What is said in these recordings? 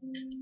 Call him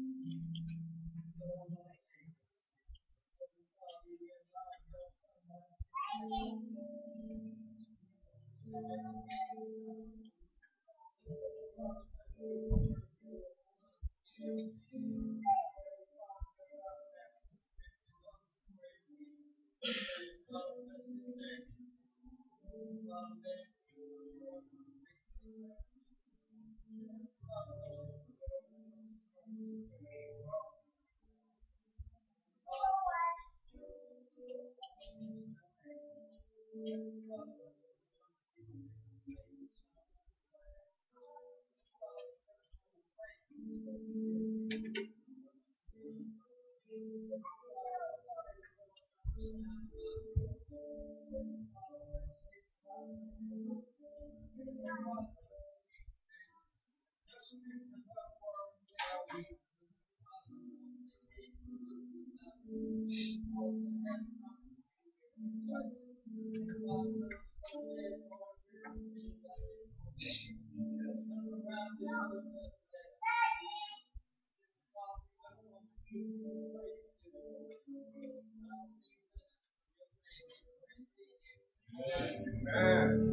away.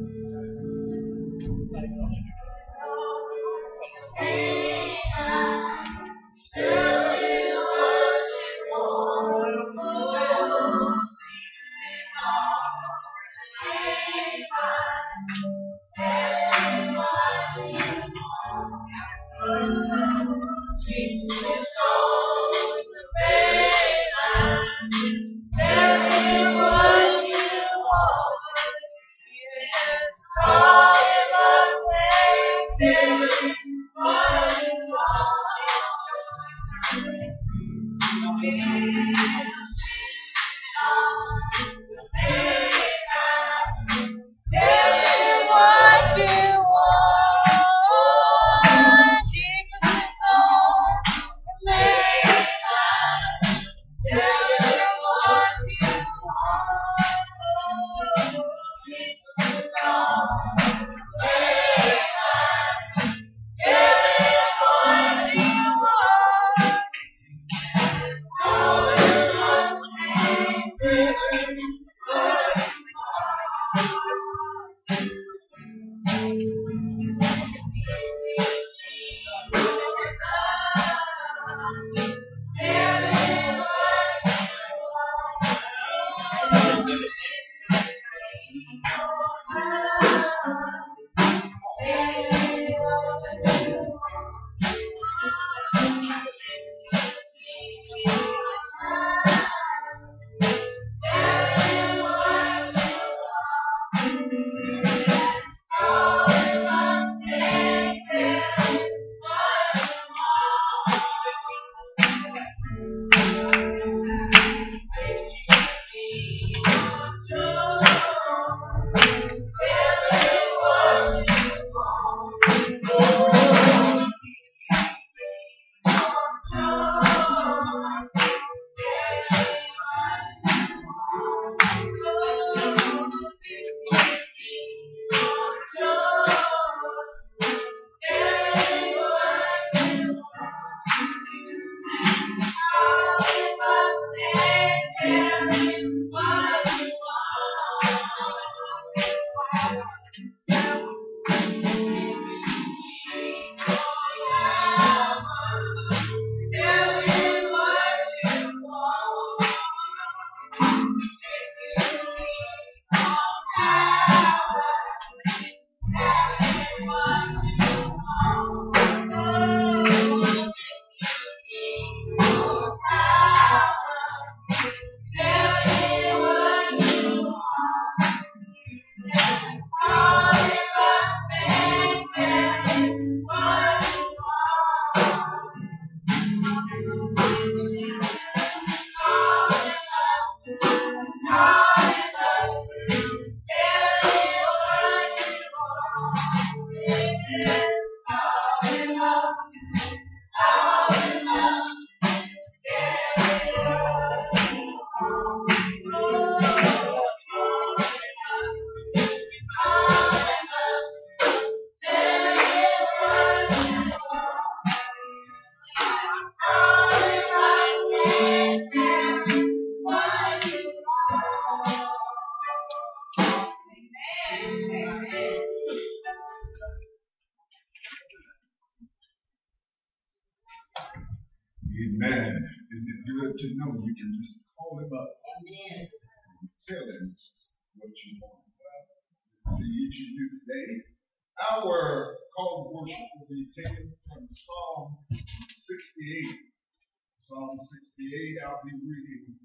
Just call him up. Amen. Tell him what you want. Well, see each of you today. Our call to worship will be taken from Psalm 68. Psalm 68, I'll be reading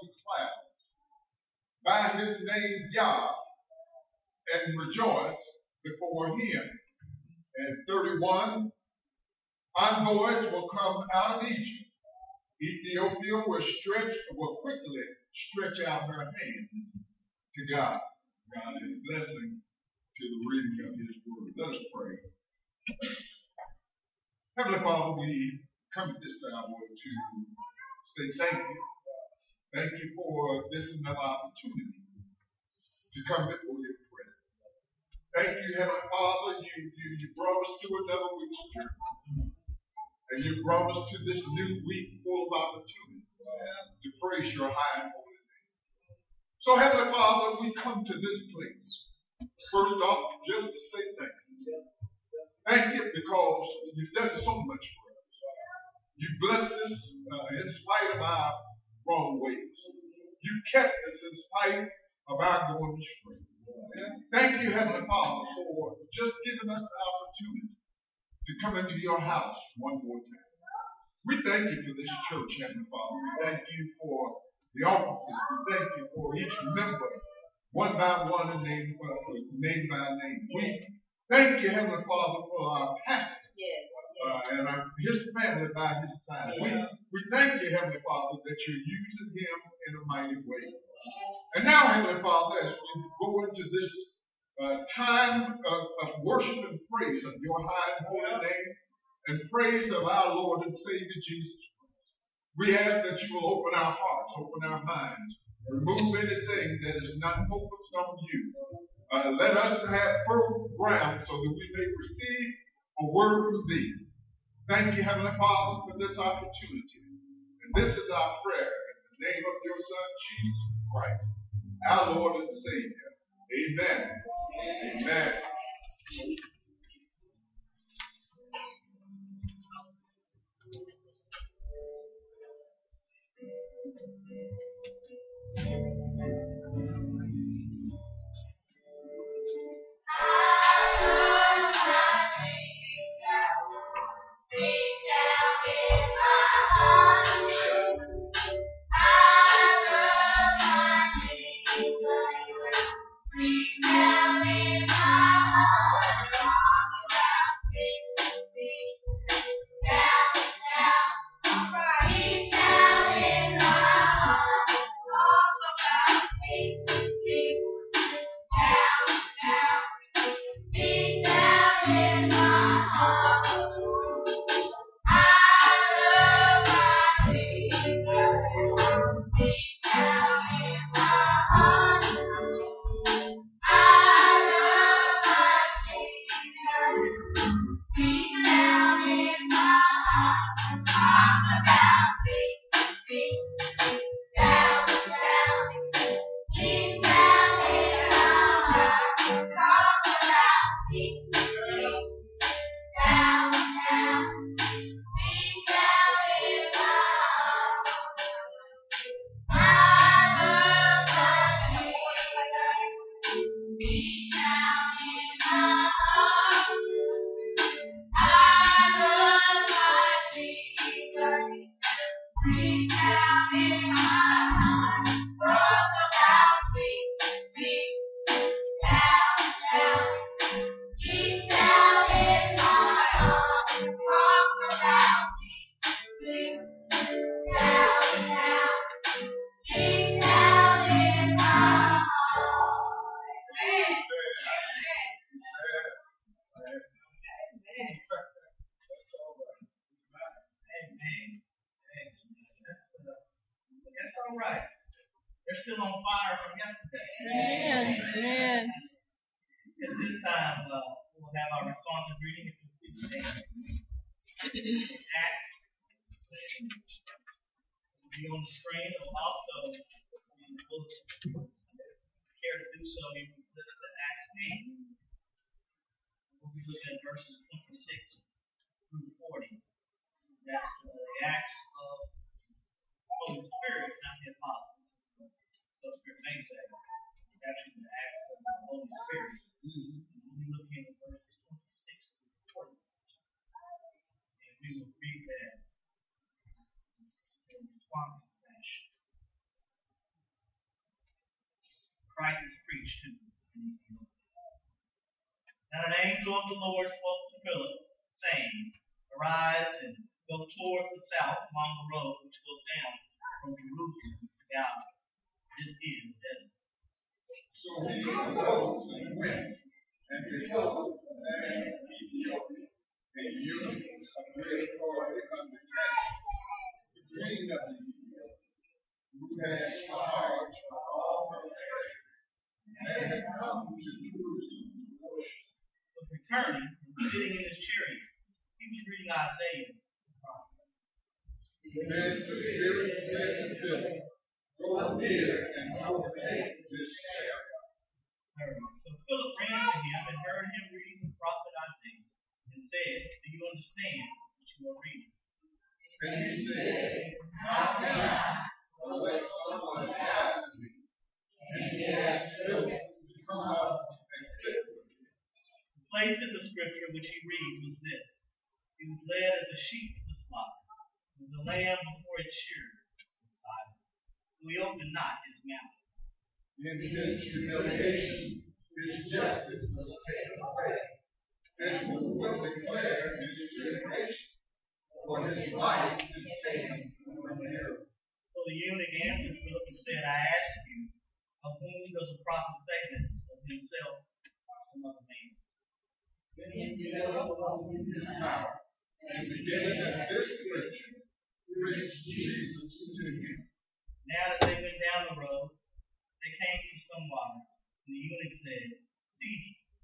By his name Yah, and rejoice before him. And 31, envoys will come out of Egypt. Ethiopia will stretch, will quickly stretch out her hand to God. God is blessing to the reading of his word. Let us pray. Heavenly Father, we come to this hour to say thank you. Thank you for this another opportunity to come before your presence. Thank you, Heavenly Father. You, you, you brought us to another week's journey. And you brought us to this new week full of opportunity to praise your high and holy name. So, Heavenly Father, we come to this place. First off, just to say thank you. Thank you because you've done so much for us. you blessed us uh, in spite of our wrong ways. You kept us in spite of our going astray. Thank you, Heavenly Father, for just giving us the opportunity to come into your house one more time. We thank you for this church, Heavenly Father. We thank you for the officers. We thank you for each member, one by one and name, by name. We thank you, Heavenly Father, for our pastor. Yes. Uh, and our, his family by his side. We, we thank you, Heavenly Father, that you're using him in a mighty way. And now, Heavenly Father, as we go into this uh, time of, of worship and praise of your high and holy name and praise of our Lord and Savior Jesus Christ, we ask that you will open our hearts, open our minds, remove anything that is not focused on you. Uh, let us have fertile ground so that we may receive a word from thee. Thank you, Heavenly Father, for this opportunity. And this is our prayer in the name of your Son, Jesus Christ, our Lord and Savior. Amen. Amen. That's the Lord spoke to Philip, saying, Arise and go toward the south along the road which goes down from Jerusalem to Galilee. This is desert. So he arose and went, and behold, a man of Ethiopia, a eunuch of great authority under Candace, the queen of Ethiopia, who had charge of all her treasure, and had come to Jerusalem to worship. But returning and sitting in his chariot, he was reading Isaiah. the prophet. Then the Spirit said to Philip, Go near and overtake this chariot. So Philip ran to him and heard him reading the prophet Isaiah, and said, Do you understand reading? And he said, How can I, unless someone guides me? And he Philip to come up and sit with him. The place in the scripture which he read was this He was led as a sheep to the slaughter, and the lamb before its shearer was silent. will not his mouth. In his humiliation, his justice was taken away. And who will declare his vindication? For his life is taken from the. So the eunuch answered Philip and said, I ask you, of whom does the prophet say this? Of himself or some other man? Then he opened his mouth, and beginning at this scripture, preached Jesus to him. Now as they went down the road, they came to some water. And the eunuch said, See,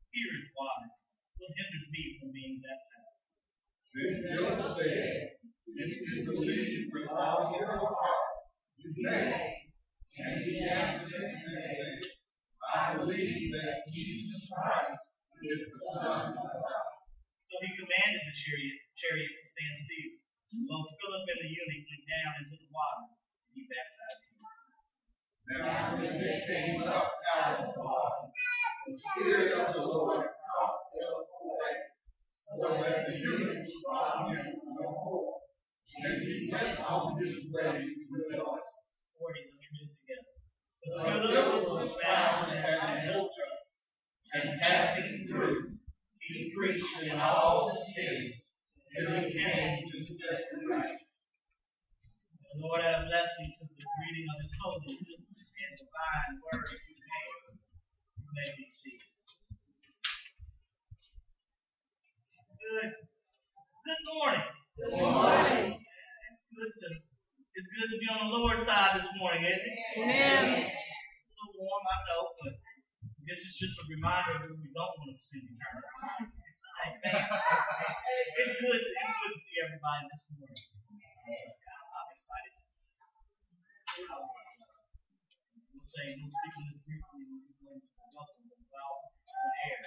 here is water. What hinders me from being baptized? Then Philip said, If you believe with all your heart, you may. And he answered and said, I believe that Jesus Christ is the Son of God. So he commanded the chariot, chariot to stand still. While Philip and the eunuch went down into the water, and he baptized him. Now when they came up out of the water, the Spirit of the Lord caught Philip so that the eunuch saw him no more. And he went on his way rejoicing. 40, let me read it together. But But Philip was found at Azotus, and passing through, he preached in all the cities till he came to Caesarea. The Lord have blessed you to the reading of his holy and divine word. You may be seated. Good. Good morning. Good morning. It's good to it's good to be on the lower side this morning, isn't it? Amen. It's a little warm, I know, but this is just a reminder that we don't want to see return. It's good. It's good to see everybody this morning. I'm excited. We'll say we'll speak briefly. We'll be going to welcome them while on air.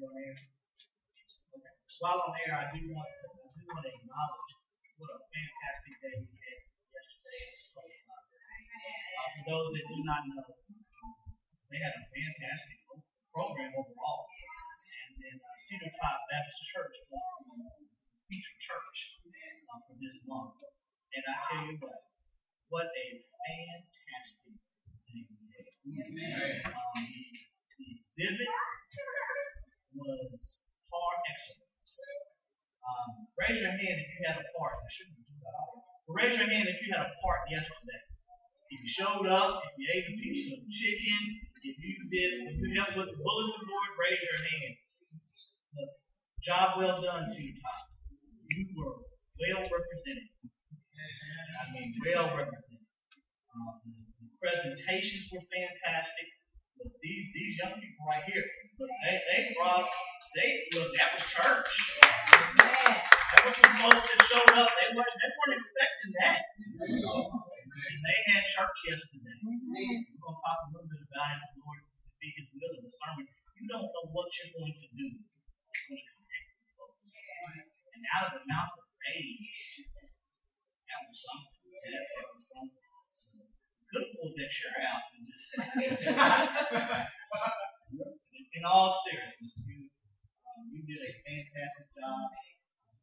On air. On air. Okay. While on air, I do want to I do want to acknowledge what a fantastic day we had yesterday. Uh, for those that do not know, they had a fantastic program overall. And then uh, Cedar Top Baptist Church was the featured church uh, for this month. And I tell you what, what a fantastic thing we had. Um, the exhibit was par excellence. Um, raise your hand if you had a part. I shouldn't do that. Raise your hand if you had a part yesterday. If you showed up, if you ate a piece of chicken, if you did, if you helped with the bulletin board, raise your hand. Job well done, Cedar Top. You were well represented. I mean, well represented. Um, presentations were fantastic. Look, these these young people right here, they they brought they look that was church. That was some folks that showed up. They weren't they weren't expecting that. And they had church yesterday. We're gonna talk a little bit about it. The Lord to be His will in the sermon. You don't know what you're going to do. It's going to connect with folks. And out of the mouth of babes, that was something. That, that was something. Could pulled that shirt out and just. in, in all seriousness, you um, you did a fantastic job.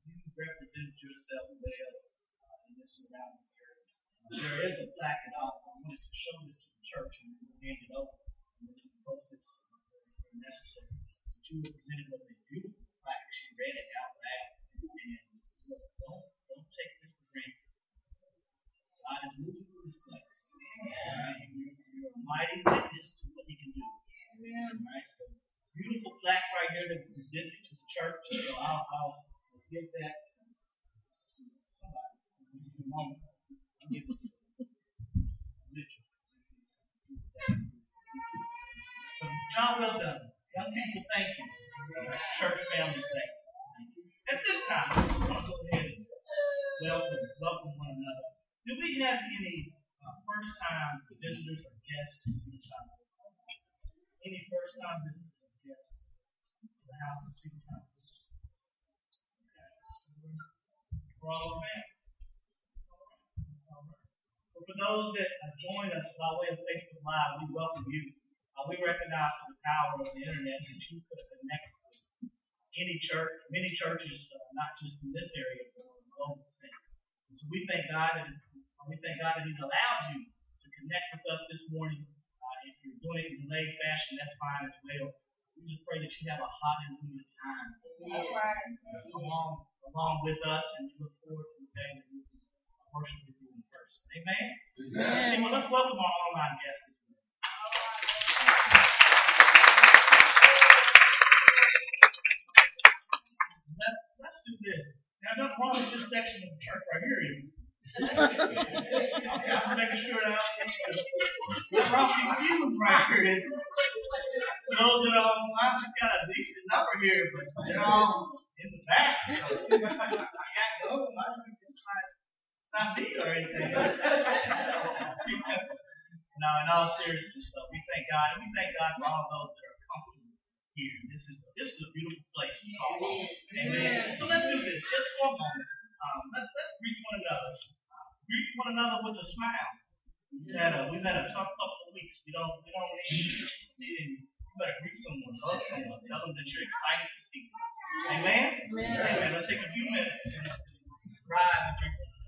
You represented yourself well uh, in this surrounding area. There is a plaque and all. I wanted to show this to the church and hand it over. And then folks that's necessary. But you presented with a beautiful plaque. She read it out loud. And look, don't don't take this for granted. God is moving through this place. Mighty witness to what He can do. Alright, so beautiful plaque right here that was presented to the church. So I'll, I'll give that to somebody. Just a moment. I'll give it to Mitchell. So, job well done. Young people, thank you. Church family, thank you. At this time, I want to go ahead and welcome, welcome one another. Do we have any uh, first time visitors or guests to Cedar Top? Any first time visitors or guests to the house of Cedar Top? We're all a family. But for those that uh, join us by way of Facebook Live, we welcome you. Uh, we recognize the power of the internet that you could connect with any church, many churches, uh, not just in this area, but on the global sense. So we thank God and we thank God that He's allowed you to connect with us this morning. Uh, if you're doing it in delayed fashion, that's fine as well. We just pray that you have a hot and hallelujah time along, along with us, and we look forward to the day that we can worship with you in person. Amen. Amen. Okay, well, let's welcome our online guests this morning. Let's, let's do this. Now, nothing wrong with this section of the church right here. Is it? okay, I'm making sure that roughly skewed right here. Is those that are we've got a decent number here, but they're all in the back. So I got to go. I think it's not, me or anything. no, in all seriousness, though, we thank God, we thank God for all those that are comfortable here. This is this is a beautiful place. Amen. So let's do this just for a moment. Um, let's let's greet one another. Uh, greet one another with a smile. We've had a we've had a tough couple of weeks. We don't we don't need, need any. You better greet someone, love someone, tell them that you're excited to see them. Amen. Amen. Amen. Let's take a few minutes and ride and greet one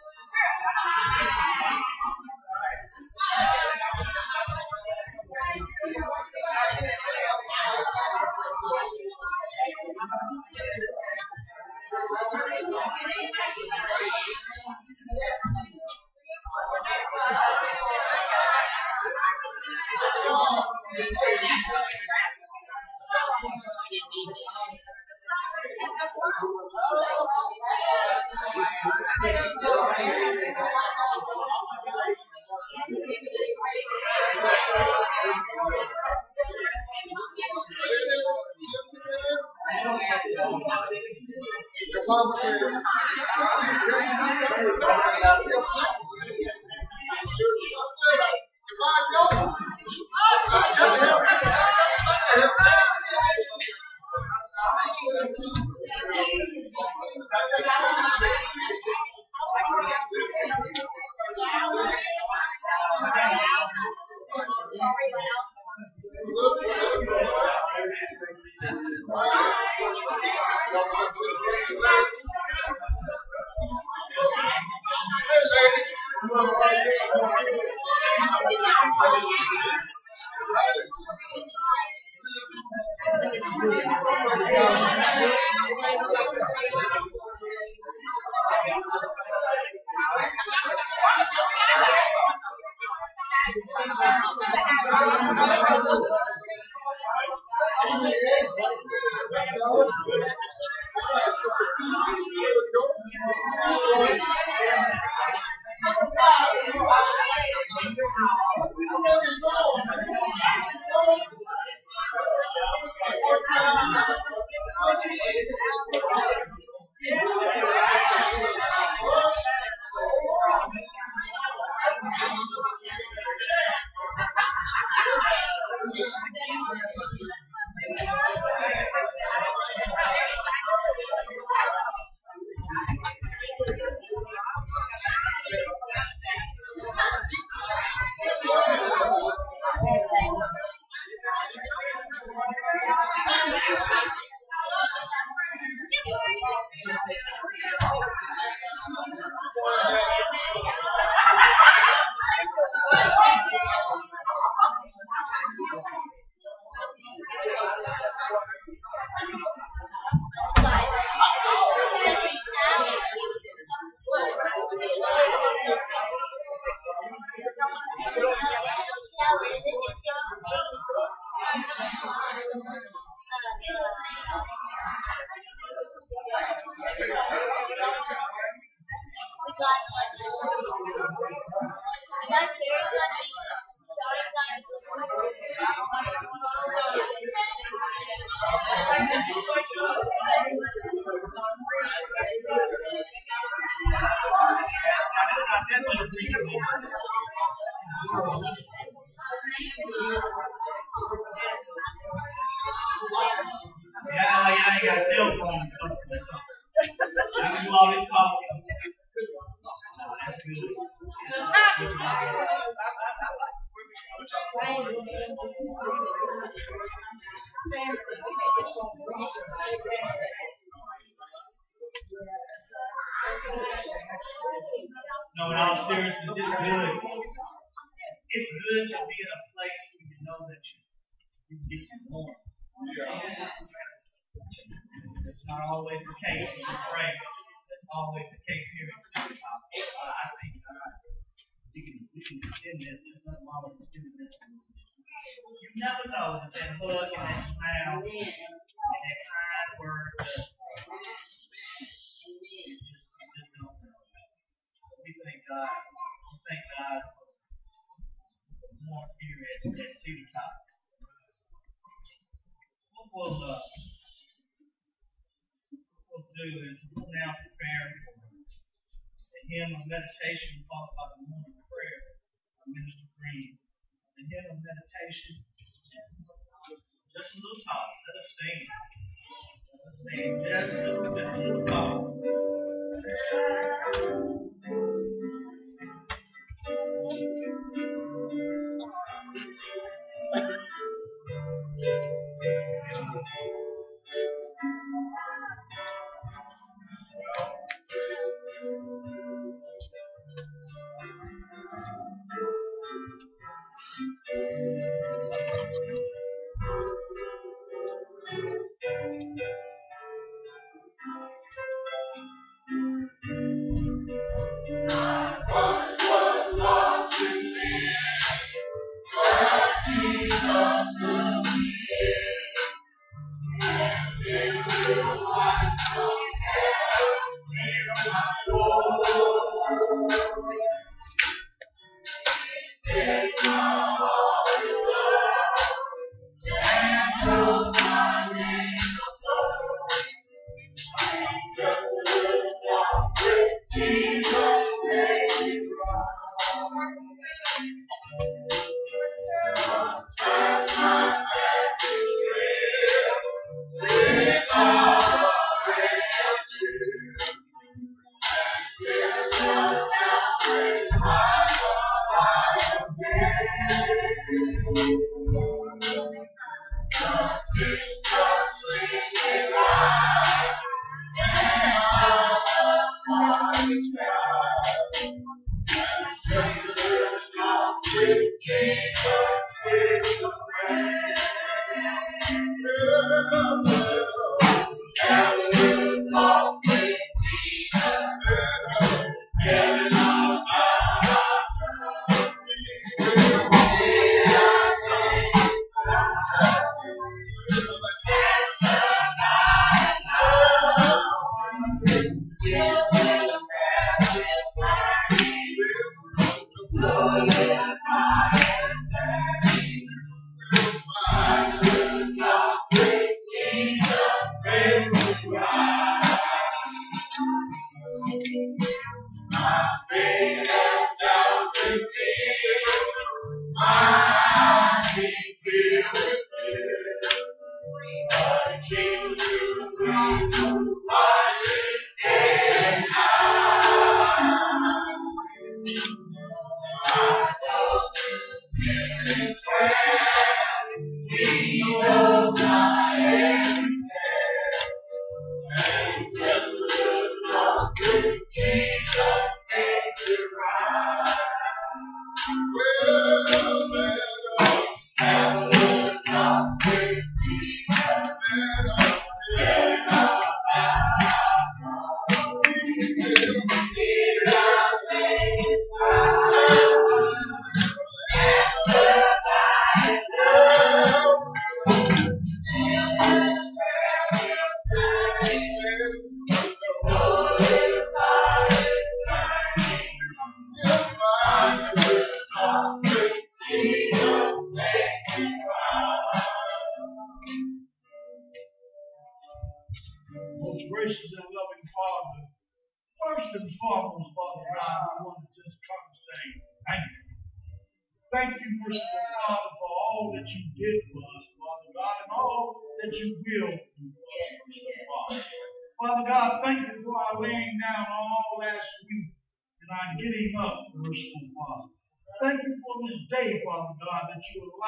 Thank you.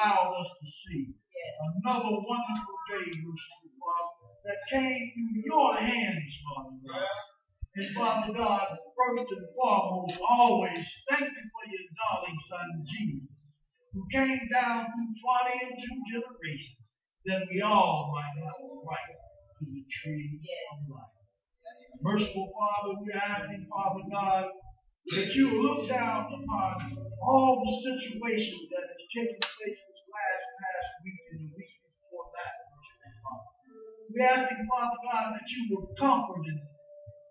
That allowed us to see. Another wonderful day, merciful Father, that came through your hands, Father God. And Father God, first and foremost, always thank you for your darling son Jesus, who came down through 20 and two generations, that we all might have a right to the tree of life. Merciful Father, we ask you, Father God, that you look down upon all the situations that has taken place this last past week and the week before that. We ask you, Father God, that you will comfort and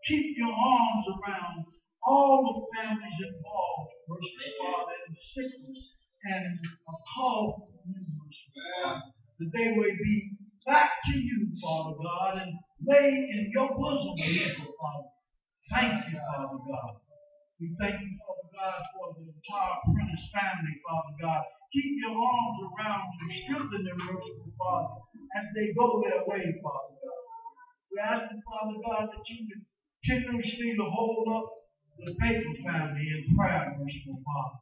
keep your arms around all the families involved, merciful Father, in sickness and a call from you, Father, that they may be back to you, Father God, and lay in your bosom, Father. Thank you, Father God. We thank you, Father God, for the entire Prentice family, Father God. Keep your arms around them, strengthen them, merciful Father, as they go their way, Father God. We ask you, Father God, that you continuously to hold up the Baker family in prayer, merciful Father.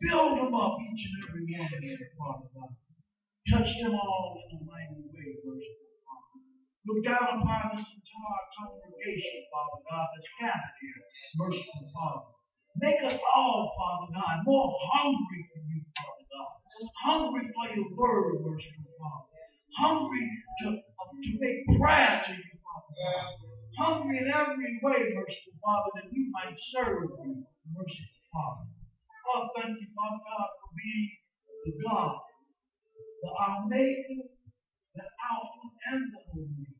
Build them up, each and every one of them, Father God. Touch them all in the mighty. Look down upon this entire congregation, Father God, that's gathered here, merciful Father. Make us all, Father God, more hungry for you, Father God. Hungry for your word, merciful Father. Hungry to, to make prayer to you, Father God. Hungry in every way, merciful Father, that we might serve you, merciful Father. Oh, thank you, Father God, for being the God, the Omega, the Alpha and the Omega,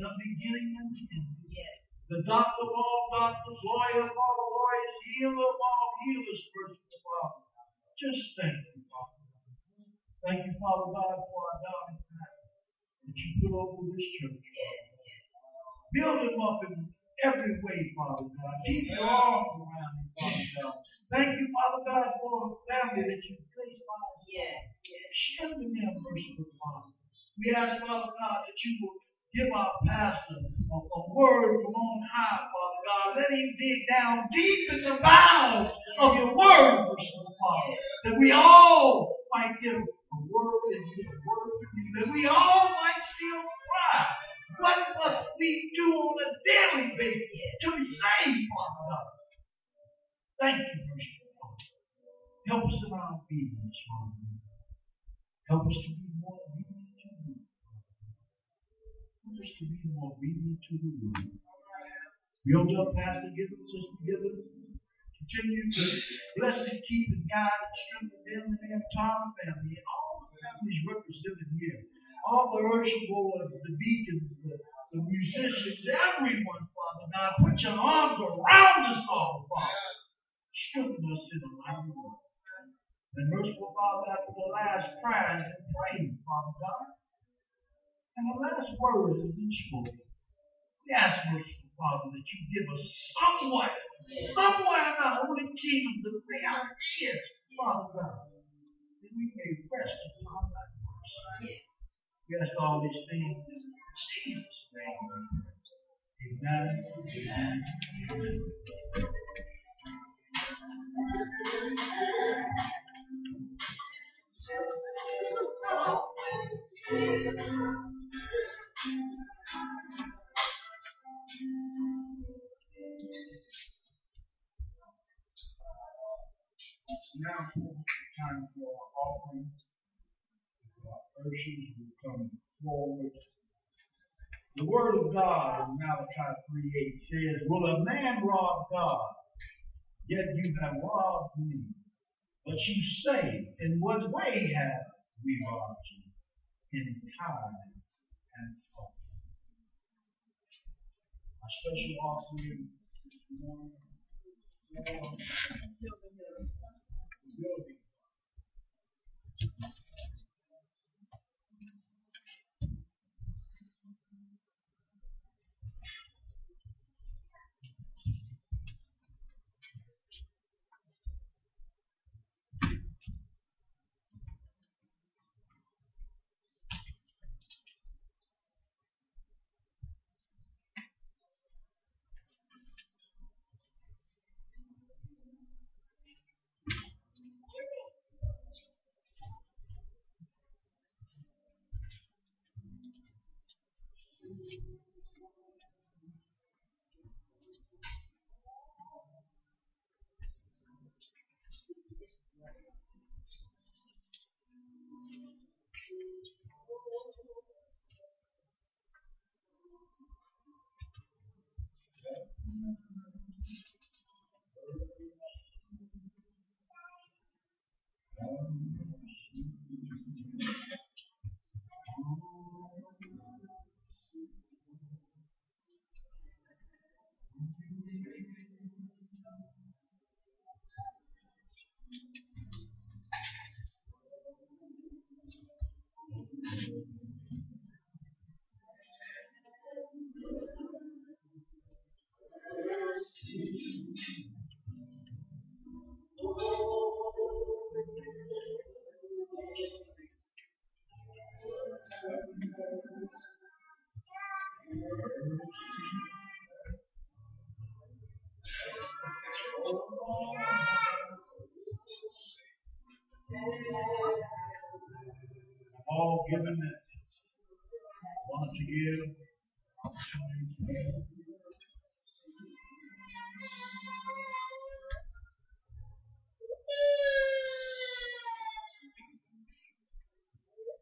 the beginning and the end. The doctor of all doctors, lawyer of all lawyers, healer of all healers, merciful Father. Just thank you, Father. God. Thank you, Father God, for our darling pastor that you put over this church. Build him up in every way, Father God. Keep your arms around him, Father God. Thank you, Father God, for the family that you placed by us. Strengthen them, merciful Father. We ask, Father God, that you will give our pastor a, a word from on high, Father God. Let him dig down deep in the bowels of your word, merciful Father. That we all might get a word and get a word from you. That we all might still cry. What must we do on a daily basis to be saved, Father God? Thank you, merciful Father. Help us in our obedience, Father. Help us to be To be more obedient to the word. Build up Pastor Gibbons, Sister Gibbons. Continue to bless and keep and guide and strengthen them and their entire family and all the families represented here. All the worship boards, the deacons, the, the musicians, everyone, Father God, put your arms around us all, Father. Strengthen us in a mighty way. And merciful Father, after the last prayer been prayed, Father God, and the last word has been spoken, we ask, merciful Father, that you give us somewhere, somewhere in our holy kingdom to lay our heads, Father God, that we may rest upon thy mercy. We ask all these things in Jesus' name. Amen. Amen. Amen. It's now time for our offering. Our ushers will come forward. The word of God in Malachi 3 8 says, Will a man rob God? Yet you have robbed me. But you say, In what way have we robbed you? In tithes and special offering building. Oh, All given that want to give.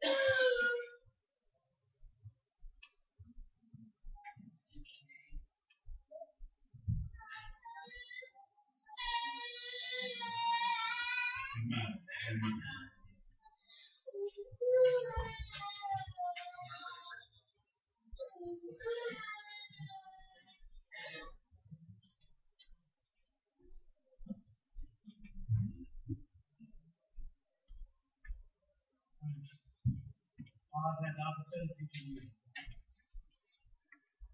you The opportunity to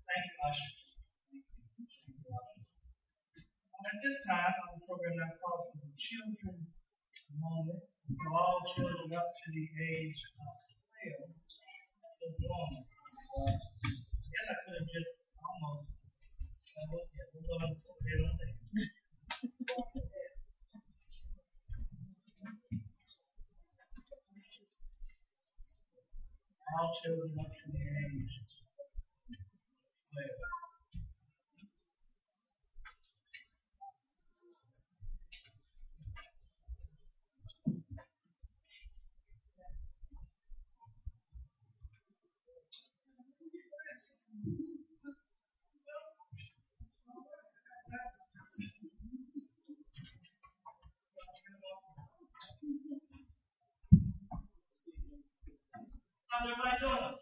thank you, Usher. And at this time, on this program, I call for the children's moment. So all children up to the age of 12 is normal. So, I guess I could have just almost, uh, well, yeah, we'll go and put it on there. all children up to the age of 12. How's everybody doing?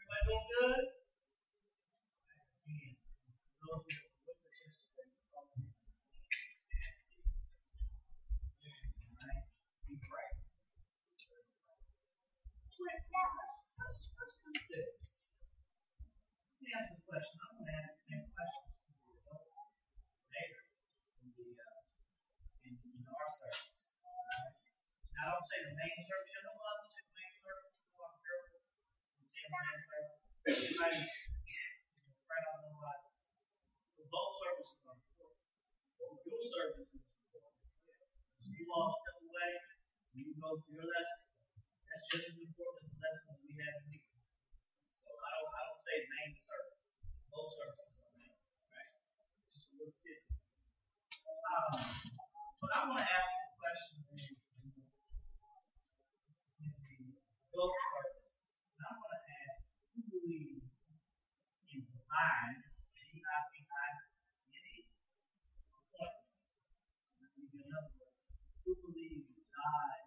Everybody doing good? Let me ask a question. I'm going to ask the same question later in the uh, in, in our service. Alright? Now, I don't say the main service. You know what? The main service. You know, I'm careful. You say the main service. Anybody, right on the line. Both services are important. Your services is important. You all step away. You go through your lesson. That's just as important as the lesson that we have. So I don't, I don't say main service. Both services are main, right? It's just a little tip. Um, but I want to ask you a question in, in, the, in the adult service. And I want to ask who believes in divine, D-I-V-I-N-E, appointments? Who believes God?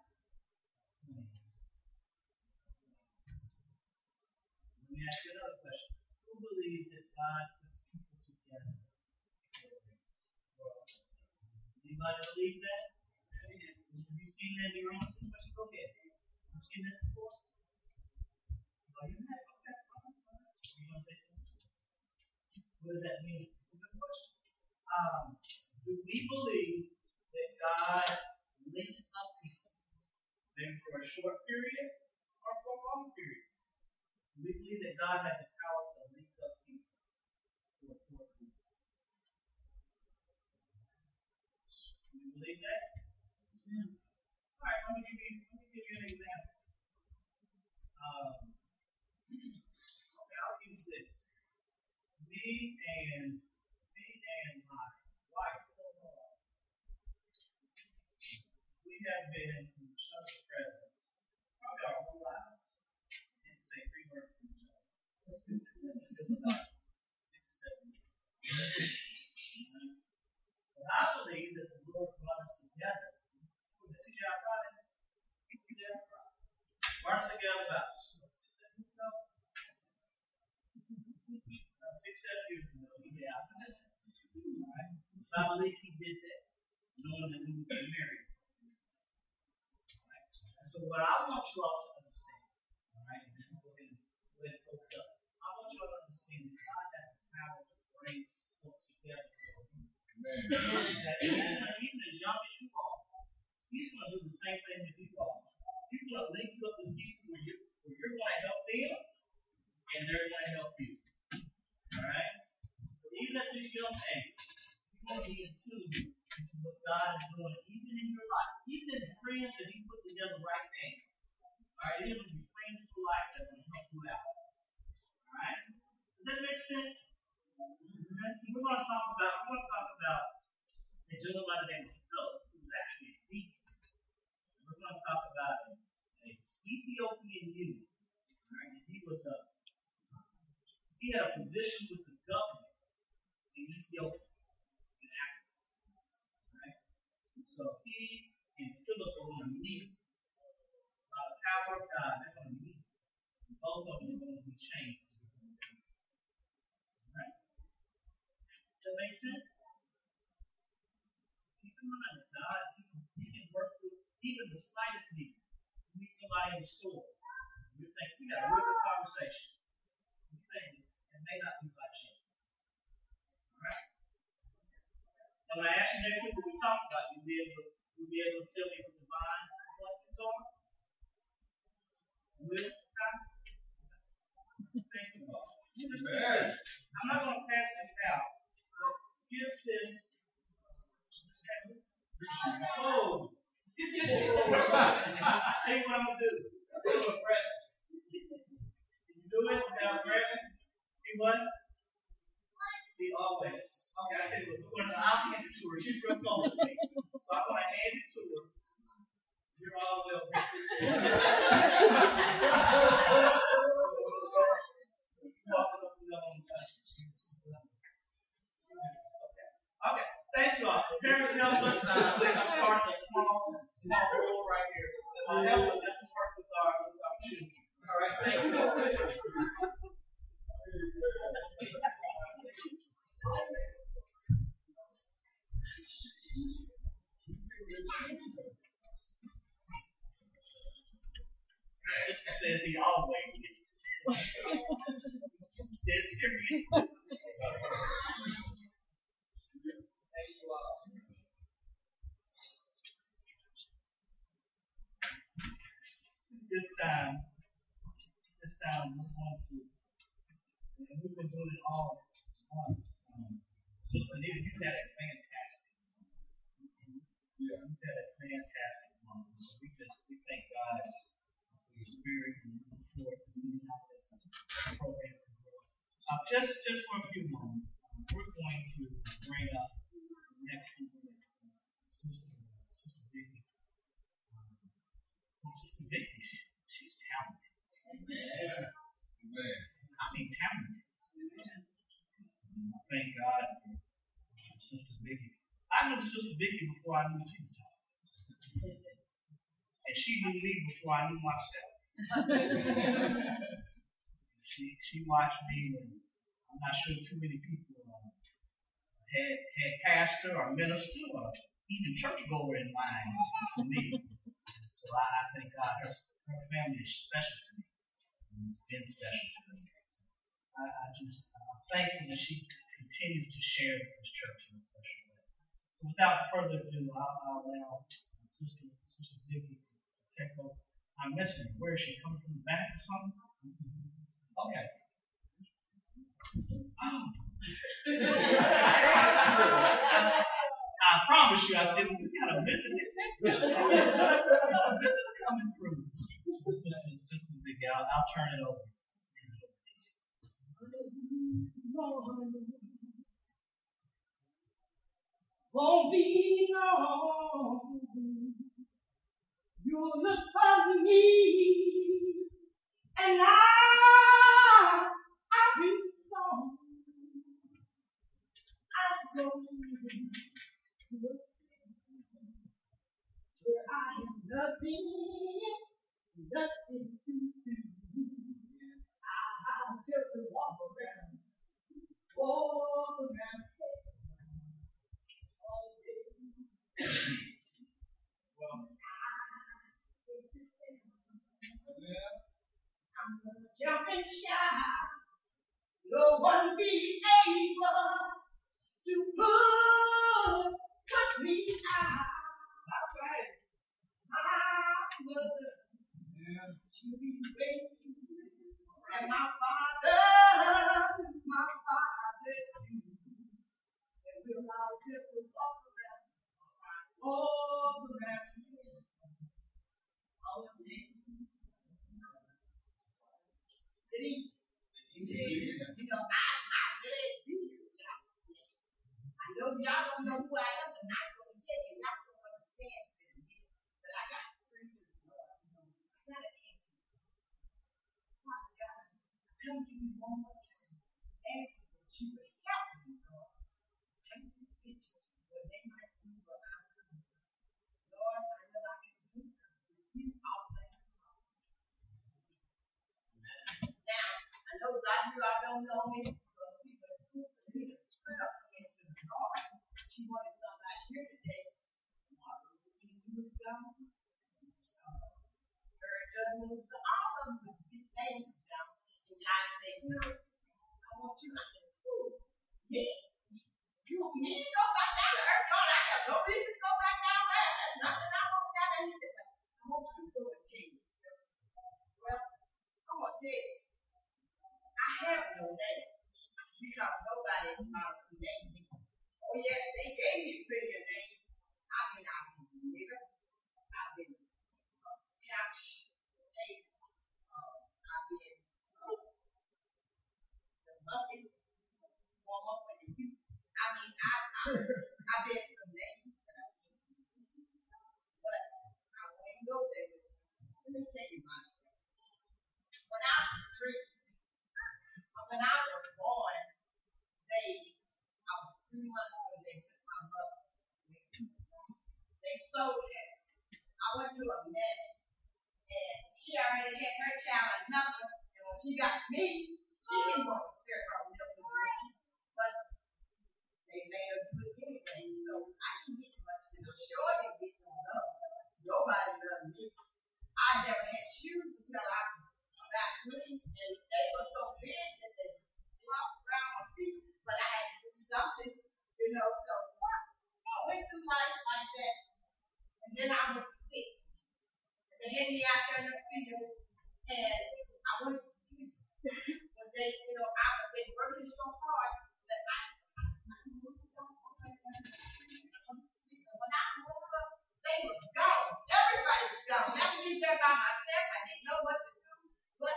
Let me ask you another question. Who believes that God puts people together? Anybody believe that? Have you seen that. Have you seen that before? You have? Okay. You want to say something? What does that mean? It's a good question. Um, do we believe that God links up people, maybe for a short period or for a long period? Do we believe that God has the power to link up people for important reasons? Do you believe that? Yeah. All right, let me give you, let me give you an example. Um, okay, I'll use this. Me and me and my wife, we have been in each other's presence probably our whole lives. Didn't say three words to each other. Six or seven years. But I believe that the Lord brought us together. About what, six, seven years ago. About six, seven years ago, he did Fridays. Right? I believe he did that, knowing that we would be married. Right? And so what I want you all to understand, all right, and then we're going to go ahead and focus up. I want you all to understand that God has the power to bring folks together for a reason. Amen. Even as young as you are, He's going to do the same thing that you are. He's going to link you up with people where, you, where you're going to help them and they're going to help you. All right? So even at this young age, you're going to key into, into what God is doing, even in your life, even in the friends that He's put together the right now. All right, even your friends for life that will help you out. All right, does that make sense? Mm-hmm. We're going to talk about we're going to talk about a gentleman by the name of Philip, who was actually a deacon. We're going to talk about an Ethiopian youth. All right, and he was a he had a position with the government in Ethiopia, in Africa. Right? And so he and Philip are going to meet uh, by the power of God. Uh, they're going to meet. And both of them are going to be changed. Right? Does that make sense? Keep in mind, God, he can, he can work with even the slightest need. You meet somebody in the store. You think, we got a real good conversation. May not be by chance. Alright? So when I ask you next week what we talk about, you'll be able to, you'll be able to tell me what divine appointments are? Will? Thank you, Lord. You just do this. I'm not going to pass this out, but give this. Oh, give this. Tell you what I'm going to do. I'm going to press. Can you do it without grabbing? What? Be always. Okay, I said, we're going to, I'll hand it to her. She's real to me. So I'm going to hand it to. You're all welcome. Okay, thank you all. Parents, help us. Uh, I think I'm starting a small, small role right here. Uh, help us as we work with our, with our children. All right, thank you. This says he always gets Dead serious. Thanks a lot. This time, this time we're going to, and we've been doing it all month. Um, Sister Anita, you had a fantastic. Yeah. You had a fantastic month. So we just we thank God for your spirit and we look forward to seeing how this program can grow. Uh, just just for a few moments, um, we're going to bring up the next few minutes. Uh, Sister Sister Vicky. Um, well, Sister Vicky, she, she's talented. Amen. I mean talented. And I thank God for Sister Vicky. I knew Sister Vicky before I knew she was talented. And she knew me before I knew myself. she she watched me and I'm not sure too many people uh, had had pastor or minister or even churchgoer in mind for me. So I, I thank God her, her family is special to me. And it's been special to us. So I, I just uh, thankful that she continues to share with this church in a special way. So without further ado, I'll, I'll allow Sister Sister Vicky to, to take over. I'm missing her. Where is she? Coming from the back or something? Okay. Oh. I promise you, I said, we got a visitor. a visitor coming through. Sister, Sister Vicky, I'll, I'll turn it over. Won't be long. You'll look for me, and I, I'll be gone. To a where I have nothing, nothing to do. I'll just walk around, walk around jumping shot. No one be able to put, put me out. All right. My mother, yeah. she be waiting. And my father, my father too. And we'll all just walk all of them. Did he? You know, I, I you. I know y'all don't know who I am, but I'm going to tell you, y'all don't understand. But I got to pray to the. I got to ask you. Father God, I come to you one more time, that you help me, Lord. Paint this picture where they might see where I'm coming from. Lord, I know I can do this with you all things are possible. Now, I lot of you all don't know me, but Sister Leah's prayer into the Lord. She wanted somebody here today. Martin Luther King was gone. Uh, Harriet Tubman was. All of were big names gone. And God said, you know, I want you. I said, who? Me? You to go back down to I have no reason to go back down there. There's nothing I want down there. He I you to go and you. Well, I'm going to you. I have no name because nobody bothered to name me. Oh yes, they gave me plenty of names. I mean, I've been nigger. I've been uh, couch potato. Uh, I've been uh, the bucket warm up when you eat. I mean, I, I, I've been some names that I've been. But I won't go there with. Let me tell you my story. When I was three, when I was born, they, I was three months when they took my mother. They sold her. I went to a medic, and she already had her child another. And when she got me, she didn't want to share her milk with me, but they made her good anyway. So I didn't get much, and I'm sure they get no love. Nobody loved me. I never had shoes until I was about three, and they were so big that they flopped around my feet. But I had to do something, you know. So I went through life like that, and then I was six. They had me out there in the field, and I to sleep. but they, you know, I've been working so hard that I, I. I I they was gone. Everybody was gone. Left me there by myself. I didn't know what to. But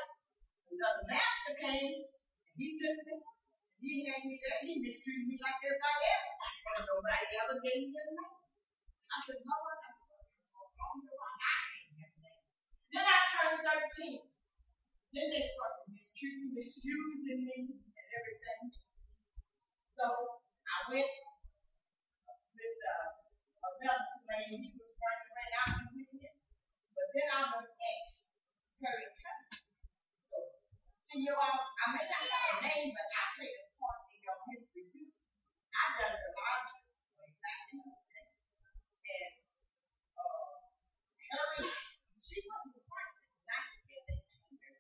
another master came, and he took me. He had me there. He mistreated me like everybody else. And nobody ever gave me a name. I said, Lord, I said, "Oh, I don't know why I didn't have a name. Then I turned 13. Then they started mistreating, misusing me, and everything. So I went with uh, another slave. He was running right out with me. But then I was at Perry see, you all, I may not have a name, but I played a part in your history too. I've done the larger way back in those days. And uh, Harry, she wasn't quite as nice as they painted her.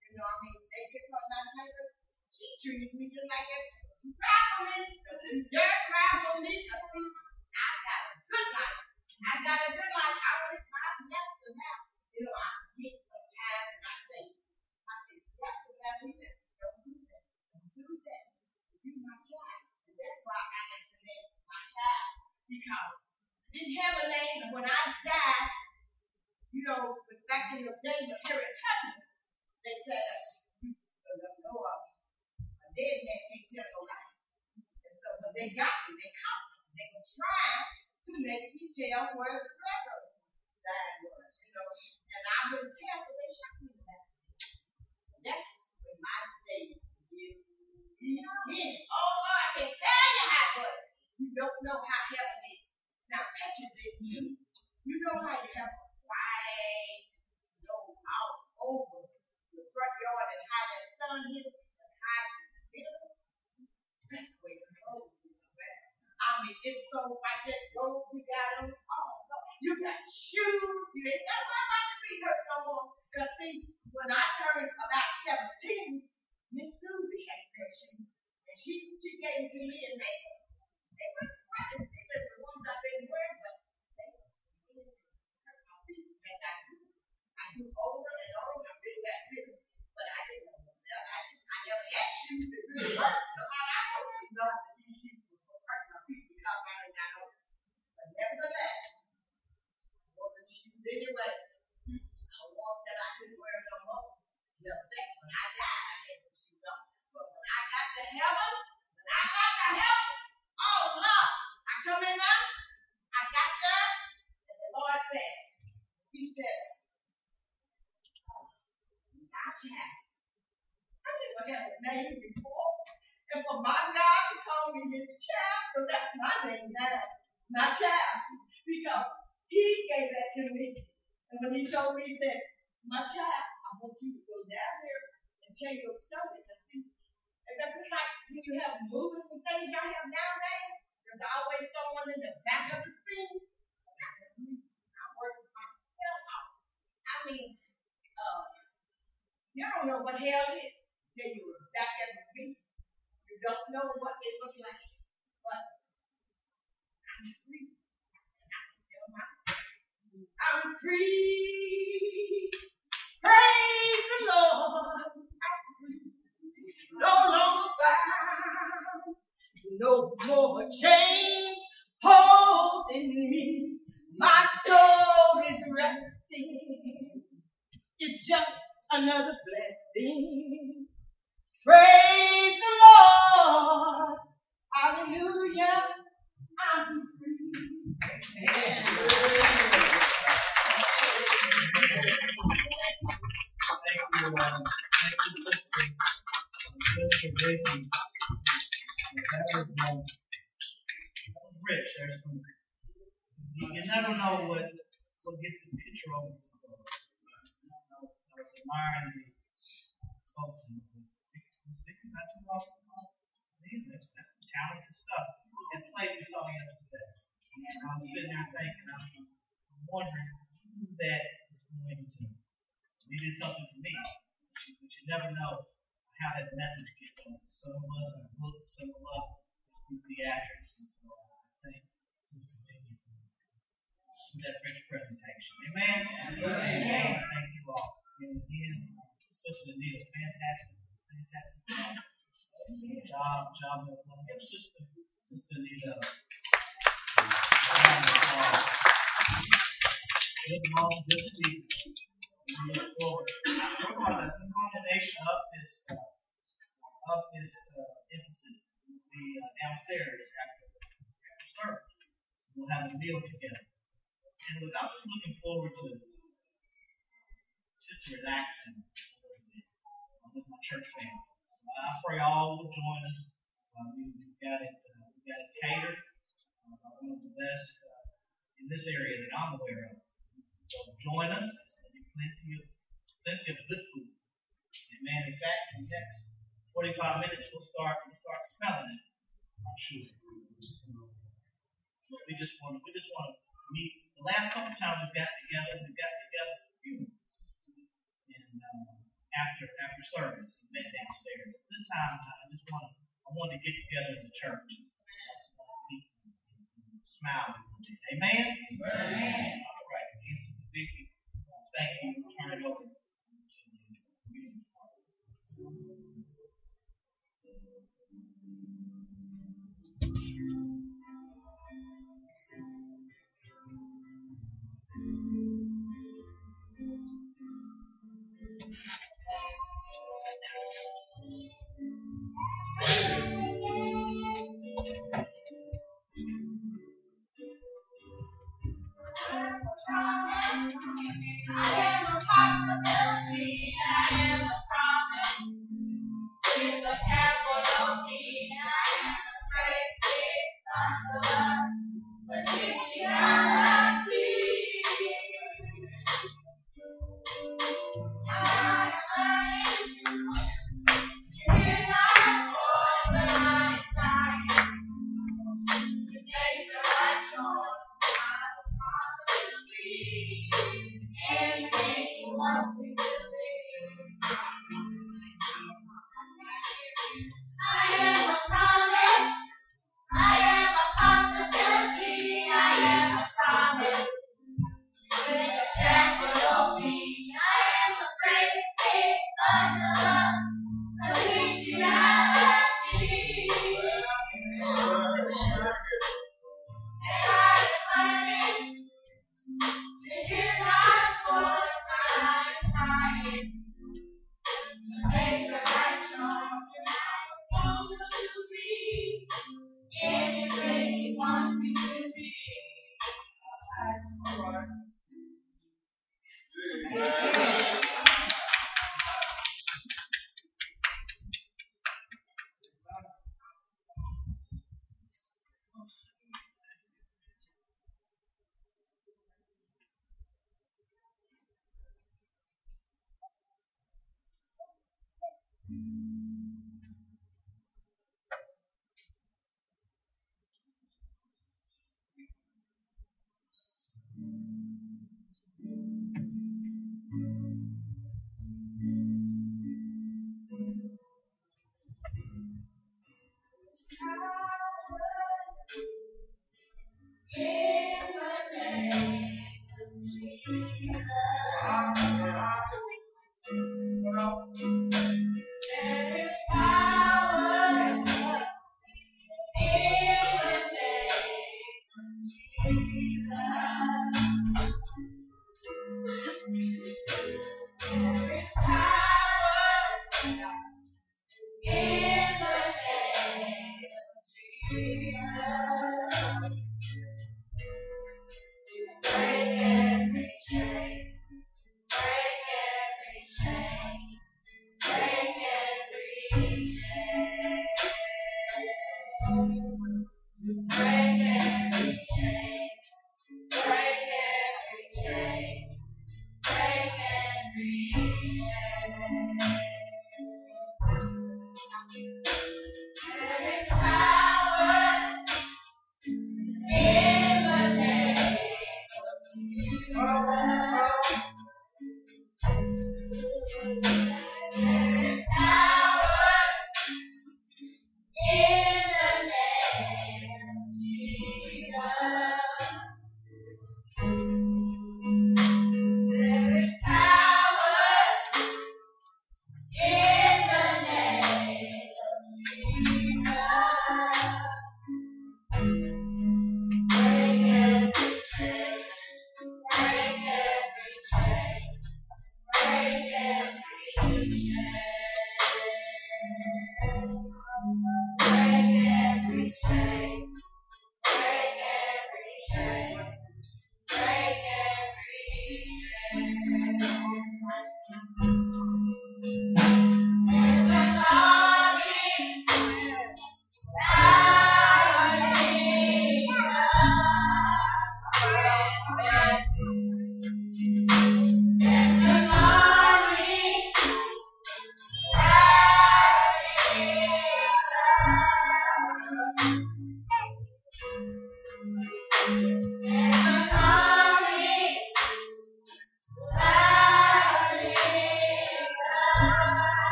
You know what I mean? They give her a nice makeup. She treated me just like that. She cried for me. This girl cried for me. I see, I got a good life. I got a good life. I really cried yesterday now. You know, I get sometimes and I say, I say, yesterday he said, don't do that. Don't do that. You my child. And that's why I have to name my child. Because I didn't have a name and when I died, you know, back in the day with Harriet Tubman, they said, uh, a dead man can't tell no lies. And so when they got me, they caught me. They was trying to make me tell where the railroad line was, you know. And I wouldn't tell, so they shot me back. That's when my day Oh Lord, I can tell you how it was. You don't know how heaven. Now picture this. You know how you have white snow all over the front yard and how that sun hit and how it feels. That's the way the be wear. I mean, it's so white that robe you got on. Oh, you got shoes. You ain't got to about the feet hurt no more. Because see, when I turned about 17, Miss Susie had mentioned, and she, she gave to me and they was they were questions. The ones I've been wearing, but they was speaking to my feet as I grew. I grew over and over I really got bigger, but I didn't. I, I, I never had shoes that really worked. So I know it's not that these shoes were hurt my feet because I did not know. But nevertheless, wore the shoes anyway. I walked and I couldn't wear them no more. Yeah, that when I died got to heaven, I got to heaven, oh Lord, I come in there, I got there, and the Lord said, He said, child, I never had a name before. And for my God to call me his child, so that's my name now, my child, because he gave that to me. And when he told me, he said, my child, I want you to go down there and tell your story. And just like when you have movies and things y'all have nowadays, there's always someone in the back of the scene. Not just me. I'm working work myself out. I mean, uh, you don't know what hell is till you were back at the beach. You don't know what it looks like. But I'm free. And I can tell myself, I'm free. Praise the Lord no longer bound. No more chains holding me. My soul is resting. It's just another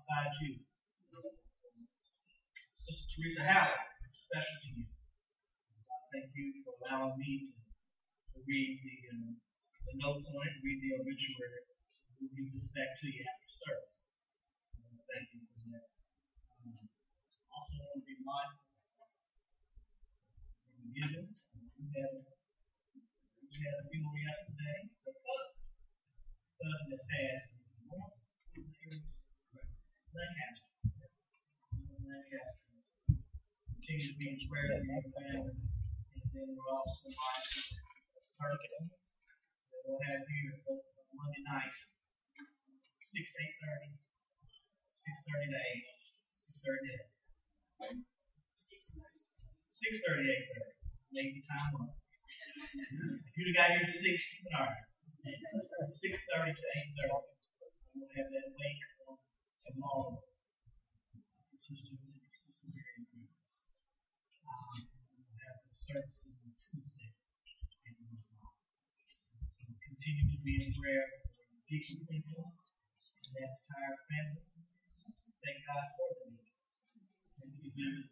alongside you. Sister Teresa Howard, special to you. Thank you for allowing me to, to read the, um, the notes on it, read the obituary. We'll give this back to you after service. Uh, thank you for that. Um, also want to be mindful of forgiveness. We had, we had a funeral yesterday. The cousin, cousin that passed. Lancaster. Lancaster. Continue to be in prayer with. And then we're also of that we'll have here Monday six to eight thirty, six thirty to eight, six thirty to six thirty to eight thirty. Make the time up. You'd got here at six, you can alright. Six thirty to eight thirty. We'll have that wake on tomorrow. Sister, Mary Francis. Um, we'll have the services on Tuesday. and Wednesday. So continue to be in prayer for Deacon Francis and that entire family. Thank God for the meetings. Thank you, David,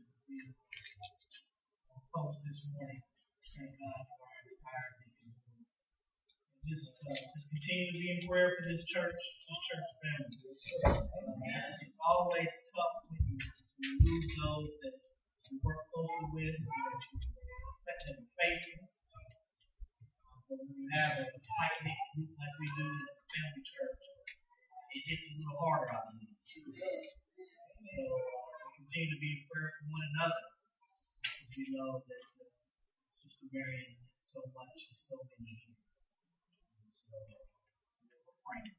post this morning. Thank God for our entire Just, uh, just continue to be in prayer for this church, this church family. It's always tough when you, you lose those that you work closely with, that you let them faithful. Uh, but when you have a tight knit group like we do as a family church, it hits a little harder out there. So continue to be in prayer for one another. We know that uh, Sister Marion so much so many here. So we're praying.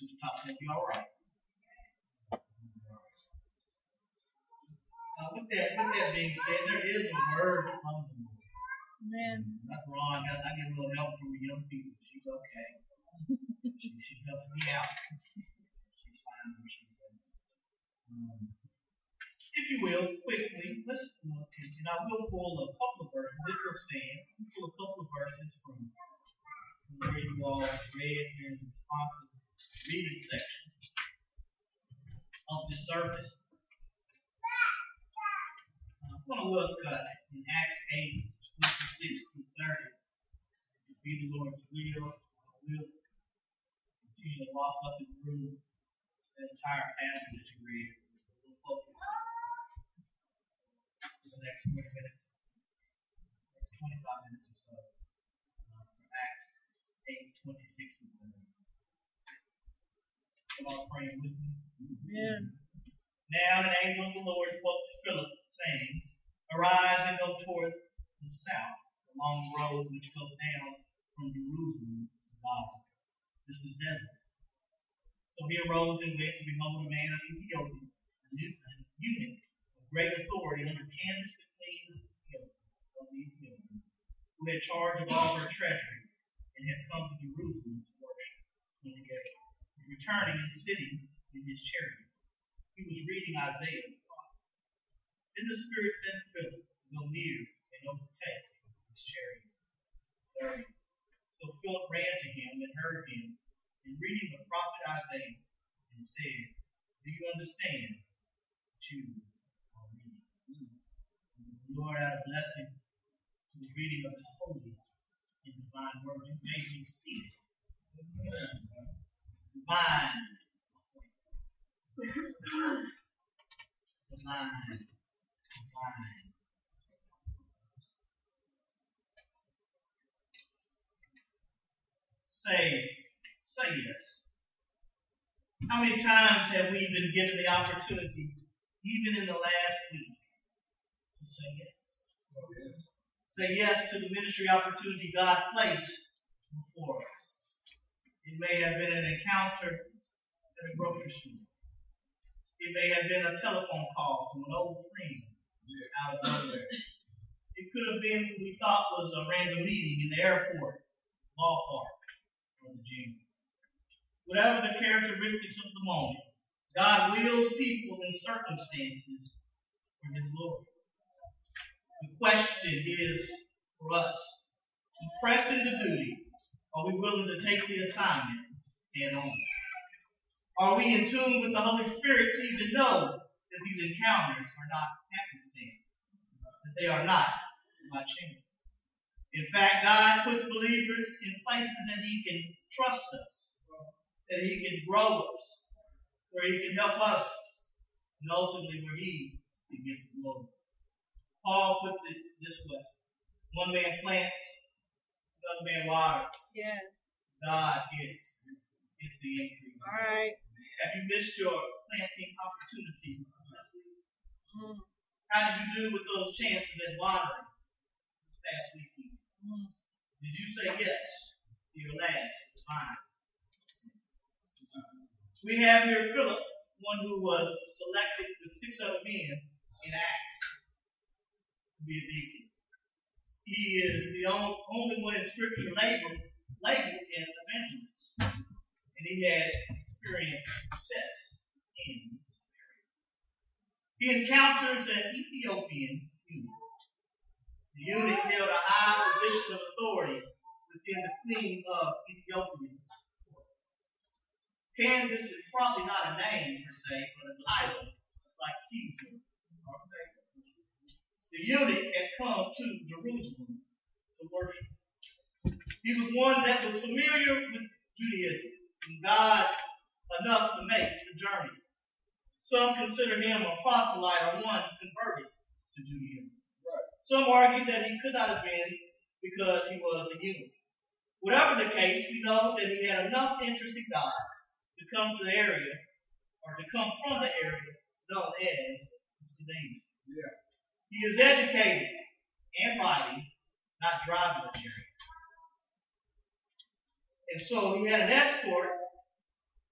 Sister Thompson, you all right? Uh, with that, with that being said, there is a word from the Lord. Amen. That's wrong. I, I get a little help from the young people. She's okay. she, she helps me out. She's fine where she's at. If you will, quickly, let's look, and, I will pull a couple of verses. If you'll stand, pull a couple of verses from from where you all read in the responsive reading section of service. Uh, I'm going to look uh, in Acts 8, 26 through 30. If be the Lord's will, I will continue to walk up and through that entire passage that you read. We'll focus for the next 20 minutes, next 25 minutes or so, uh, from Acts 8, 26 through 30. You all praying with me? Amen. Now an angel of the Lord spoke to Philip, saying, Arise and go toward the south, along the road which goes down from Jerusalem to Gaza. This is desert. So he arose and went, and behold, a man of Ethiopia, a eunuch of great authority under Candace the queen of Ethiopia, who had charge of all her treasury, had come to Jerusalem to worship. 28. Returning and sitting in his chariot he was reading Isaiah the prophet. Then the Spirit to Philip, Go near and overtake his chariot. 30. So Philip ran to him and heard him, and reading the prophet Isaiah, and said, Do you understand what you are reading? And Lord add a blessing to the reading of his holy and divine word. You may be seated. Divine Divine. Divine. Say, say yes. How many times have we been given the opportunity, even in the last week, to say yes? Oh, Say yes to the ministry opportunity God placed before us. It may have been an encounter at a grocery store. It may have been a telephone call to an old friend out of nowhere. It could have been what we thought was a random meeting in the airport, ballpark, or the gym. Whatever the characteristics of the moment, God wills people and circumstances for His glory. The question is for us, to press into duty, are we willing to take the assignment head on? Are we in tune with the Holy Spirit to even know that these encounters are not happenstance, that they are not by chance? In fact, God puts believers in places that He can trust us, that He can grow us, where He can help us, and ultimately where He can get the glory. Paul puts it this way. One man plants, another man waters. Yes. God gets, It's the increase. All right. Have you missed your planting opportunity? Mm, How did you do with those chances at watering this past weekend? mm. Did you say yes to your last vine? We have here Philip, one who was selected with six other men in Acts be a deacon. He is the only one in Scripture labeled, labeled an evangelist. And he had experienced success in this area. He encounters an Ethiopian eunuch. The eunuch held a high position of authority within the queen of Ethiopia's court. Candace is probably not a name per se, but a title like Caesar or. The eunuch had come to Jerusalem to worship. He was one that was familiar with Judaism and God enough to make the journey. Some consider him a proselyte or one converted to Judaism. Some argue that he could not have been because he was a eunuch. Whatever the case, we know that he had enough interest in God to come to the area, or to come from the area known as Judaism. Yeah. He is educated and writing, not driving a chariot. And so he had an escort,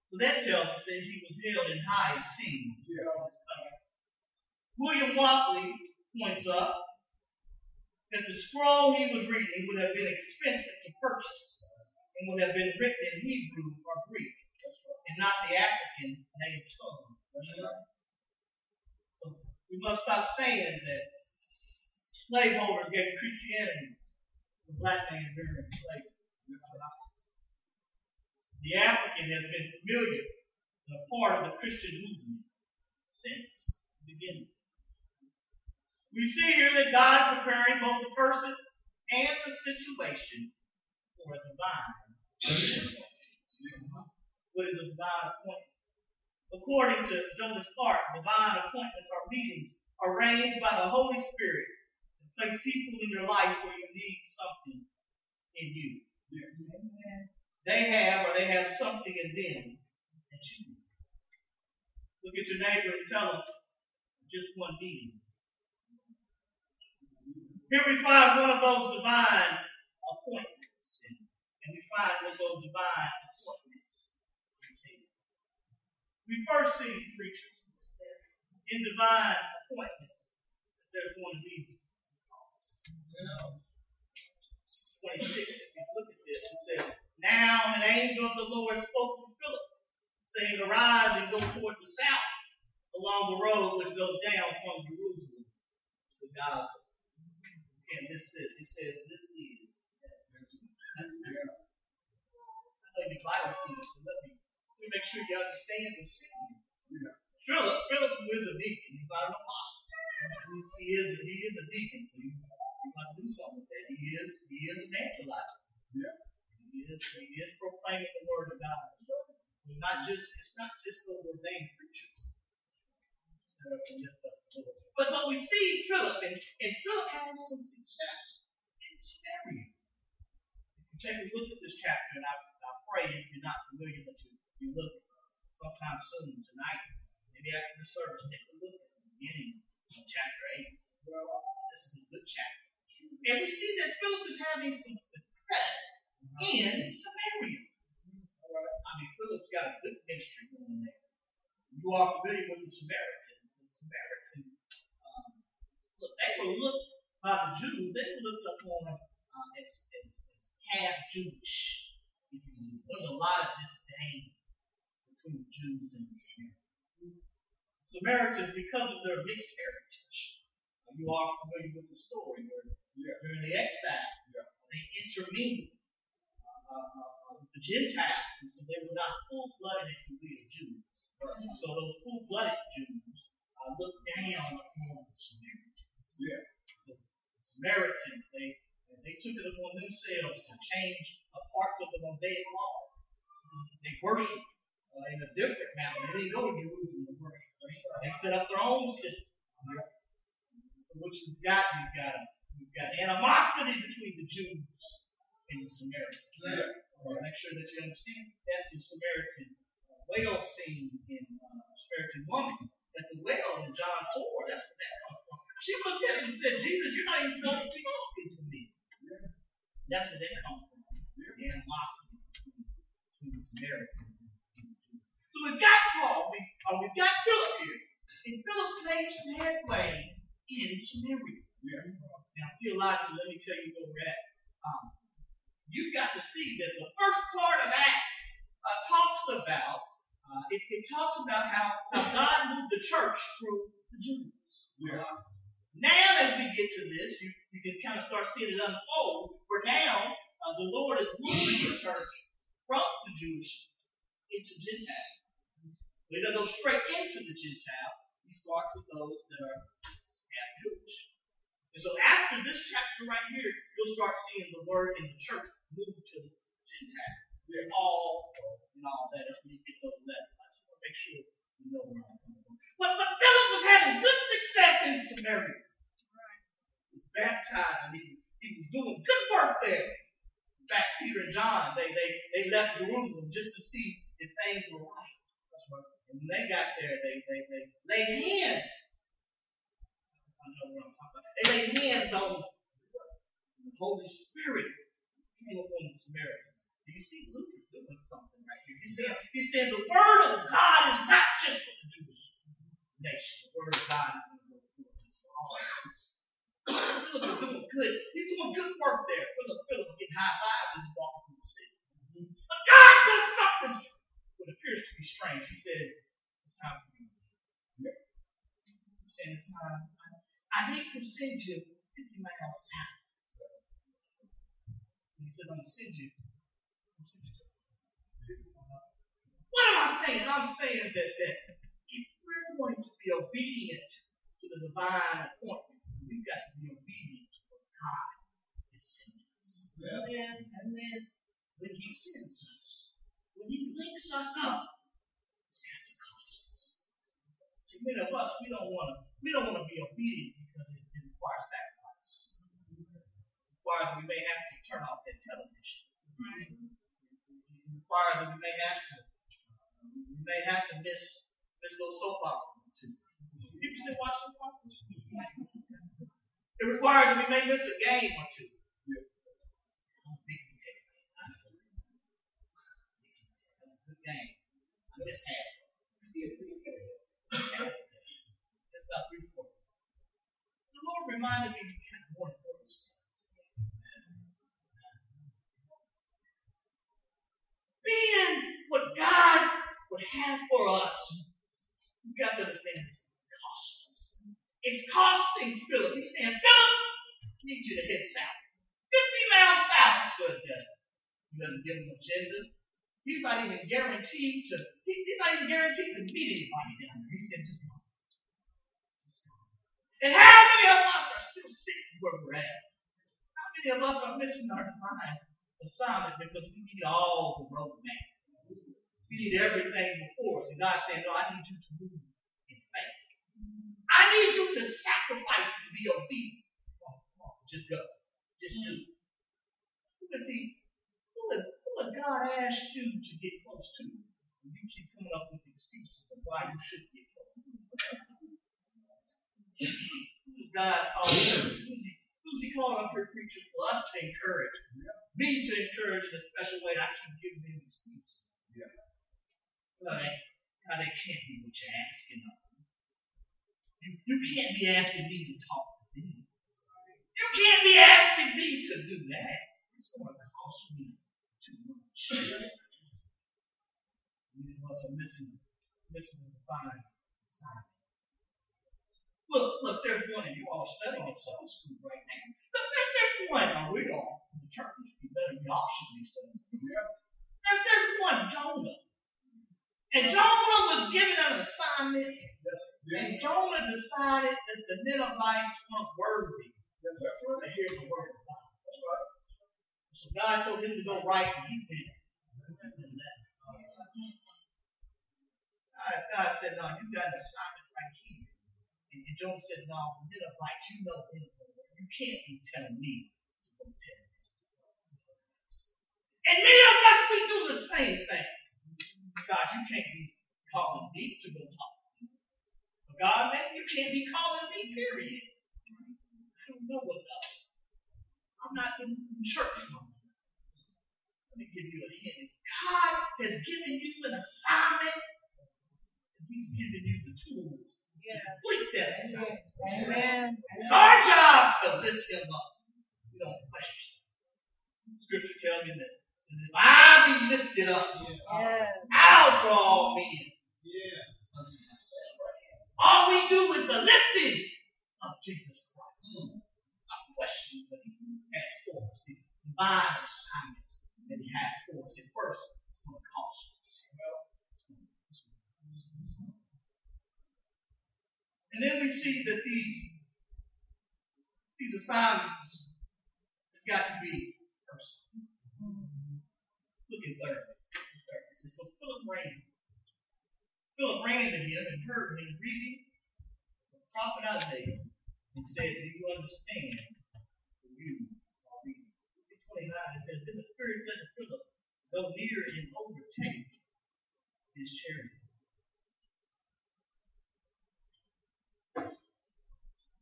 so that tells us that he was held in high esteem. William Watley points up that the scroll he was reading would have been expensive to purchase and would have been written in Hebrew or Greek and not the African native tongue. We must stop saying that slaveholders gave Christianity to black man during slavery. The African has been familiar and a part of the Christian movement since the beginning. We see here that God is preparing both the person and the situation for a divine. What is a divine appointment? According to Jonas Clark, divine appointments are meetings arranged by the Holy Spirit to place people in your life where you need something in you. They have or they have something in them that you need. Look at your neighbor and tell them just one meeting. Here we find one of those divine appointments. And, we find what those divine appointments. We first see preachers in divine appointments that there's going to be some cost. 26, if you look at this, it says, Now an angel of the Lord spoke to Philip, saying, Arise and go toward the south along the road which goes down from Jerusalem to Gaza. You can't miss this. He says, This is. I know you Bible students, so let me, me make sure you understand the scene. Yeah. Philip, Philip who is a deacon, he's not an apostle. He is, he is a deacon, so you, you got to do something with that. He is, he is evangelizer. Yeah. He is, he is proclaiming the word of God. It's not just, it's not just those ordained preachers. that are to lift up the Lord. But but we see Philip, and, and Philip has some success in Samaria. If you take a look at this chapter, and I, I pray if you're not familiar that you, you look sometime soon tonight, maybe after the service, take a look at the beginning of chapter 8. Well, this is a good chapter. And we see that Philip is having some success in Samaria. I mean, Philip's got a good ministry going there. You are familiar with the Samaritans. The Samaritans, um, look, they were looked by the Jews, they were looked upon uh, as, as, as half Jewish. There's a lot of disdain between the Jews and the Samaritans. Samaritans, because of their mixed heritage, you are familiar with the story where Yeah. during the exile, Yeah. they intermingled uh, uh, uh, with the Gentiles, and so they were not full-blooded, if you will, Jews. So those full-blooded Jews uh, looked down upon the Samaritans. Yeah. So the Samaritans, they they took it upon themselves to change parts of the Mosaic law. They worshiped uh, in a different manner. They didn't go to Jerusalem to worship. They set up their own system. So what you've got, you've got you've got animosity between the Jews and the Samaritans. Yeah. Make sure that you understand that's the Samaritan uh, whale scene in uh, Samaritan woman. That the whale in John 4, that's what that comes from. She looked at him and said, Jesus, you're not even supposed to be talking to me. That's where that comes from. The animosity between, the Samaritans the. So we've got Paul, we, uh, we've got Philip here. And Philip's made some headway in Samaria. Yeah. Now, theologically, let me tell you where we're at. Um, you've got to see that the first part of Acts uh, talks about, uh, it, it talks about how, God moved the church through the Jews. Yeah. Now, as we get to this, you, you can kind of start seeing it unfold. For now, uh, the Lord is moving the church from the Jewish into Gentile. But he doesn't go straight into the Gentile. He starts with those that are half Jewish. And so after this chapter right here, you'll start seeing the word in the church move to the Gentiles. Yeah. All and all that as we get those letters. I just want to make sure you know where I'm. But, but Philip was having good success in Samaria. He was baptized and he was, he was doing good work there. In fact, Peter and John, they, they, they left Jerusalem just to see if things were right. That's right. And when they got there, they, they, they laid hands. I know what I'm talking about. They laid hands on the Holy Spirit came upon the Samaritans. Do you see Luke is doing something right here? He's saying, he's saying the word of God is not just for the Jewish nation. The word of God is going to go for all. Philip is doing good. He's doing good work there. Philip, Philip's getting high five as he's walking through the city. But God does something what appears to be strange. He says, It's time for you. He's saying, It's time. I need to send you 50 miles south. He said, I'm going to send you. I'm gonna send you to what am I saying? I'm saying that, that if we're going to be obedient to the divine appointments, then we've got to be obedient to what God is sending us. Amen. Amen. When He sends us, when He links us up, it's got to cost us. See, many of us, we don't want to, we don't want to be obedient because it, it requires sacrifice. It requires that we may have to turn off that television. It requires that we may have to, we may have to miss, miss those soap operas or two. People still watch soap operas? It requires that we may miss a game or two. I'm a big game fan. That's a good game. I missed half. Just about three quarters. The Lord reminded me of kind of more important stuff. Being what God would have for us, you've got to understand it's cost us. It's costing Philip. He's saying, Philip, I need you to head south. 50 miles south to a desert. He doesn't give him an agenda. He's not even guaranteed to, he, he's not even guaranteed to meet anybody down there. He said, just go. And how many of us are still sitting where we're at? How many of us are missing our divine assignment because we need all the roadmap? We need everything before us. And God's saying, No, I need you to move in faith. I need you to sacrifice and be obedient. Come on, come on, just go. Just do it. Because see, who has, who has God asked you to get close to? And you keep coming up with excuses of why you shouldn't get close. to. Who's God called? Who's he, who's he calling up here preaching for us to encourage? Me to encourage in a special way, I keep giving him excuses. Yeah. Like, how they can't be what you're asking of them. You, you can't be asking me to talk to me. You can't be asking me to do that. It's going to cost me too much. Many of us are missing, missing the fine assignment. Look, look, there's one, and you all studying in Sunday school right now. Look, there's, there's one, oh, we all, the church, you better, y'all should be studying. Yeah. There, there's one, Jonah. And Jonah was given an assignment, Yeah. and Jonah decided that the Ninevites weren't worthy Yes, to hear the word of God. That's right. So God told him to go right, and he went. God, God said, No, you've got an assignment right here. And, Jonah said, No, the Ninevites, you know them. You can't be telling me to go tell them. And many of us, we do the same thing. God, you can't be calling me to go talk to. But God, man, you can't be calling me, period. I don't know what else. I'm not in church no. Let me give you a hint. God has given you an assignment, and He's given you the tools to complete that assignment. Amen. It's our job to lift Him up. We don't question. Scripture tells me that it says, if I be lifted up, Yes. I'll draw men Yeah. unto myself. All we do is the lifting of Jesus Christ. I question what he has for us, the divine assignment that he has for us. At first, it's going to cost us. And then we see that these these assignments have got to be personal. Look at 30. 30. So Philip ran. Philip ran to him and heard him reading the prophet Isaiah and said, Do you understand? For you are reading. Look at 29. It says, Then the Spirit said to Philip, Go near and overtake his chariot.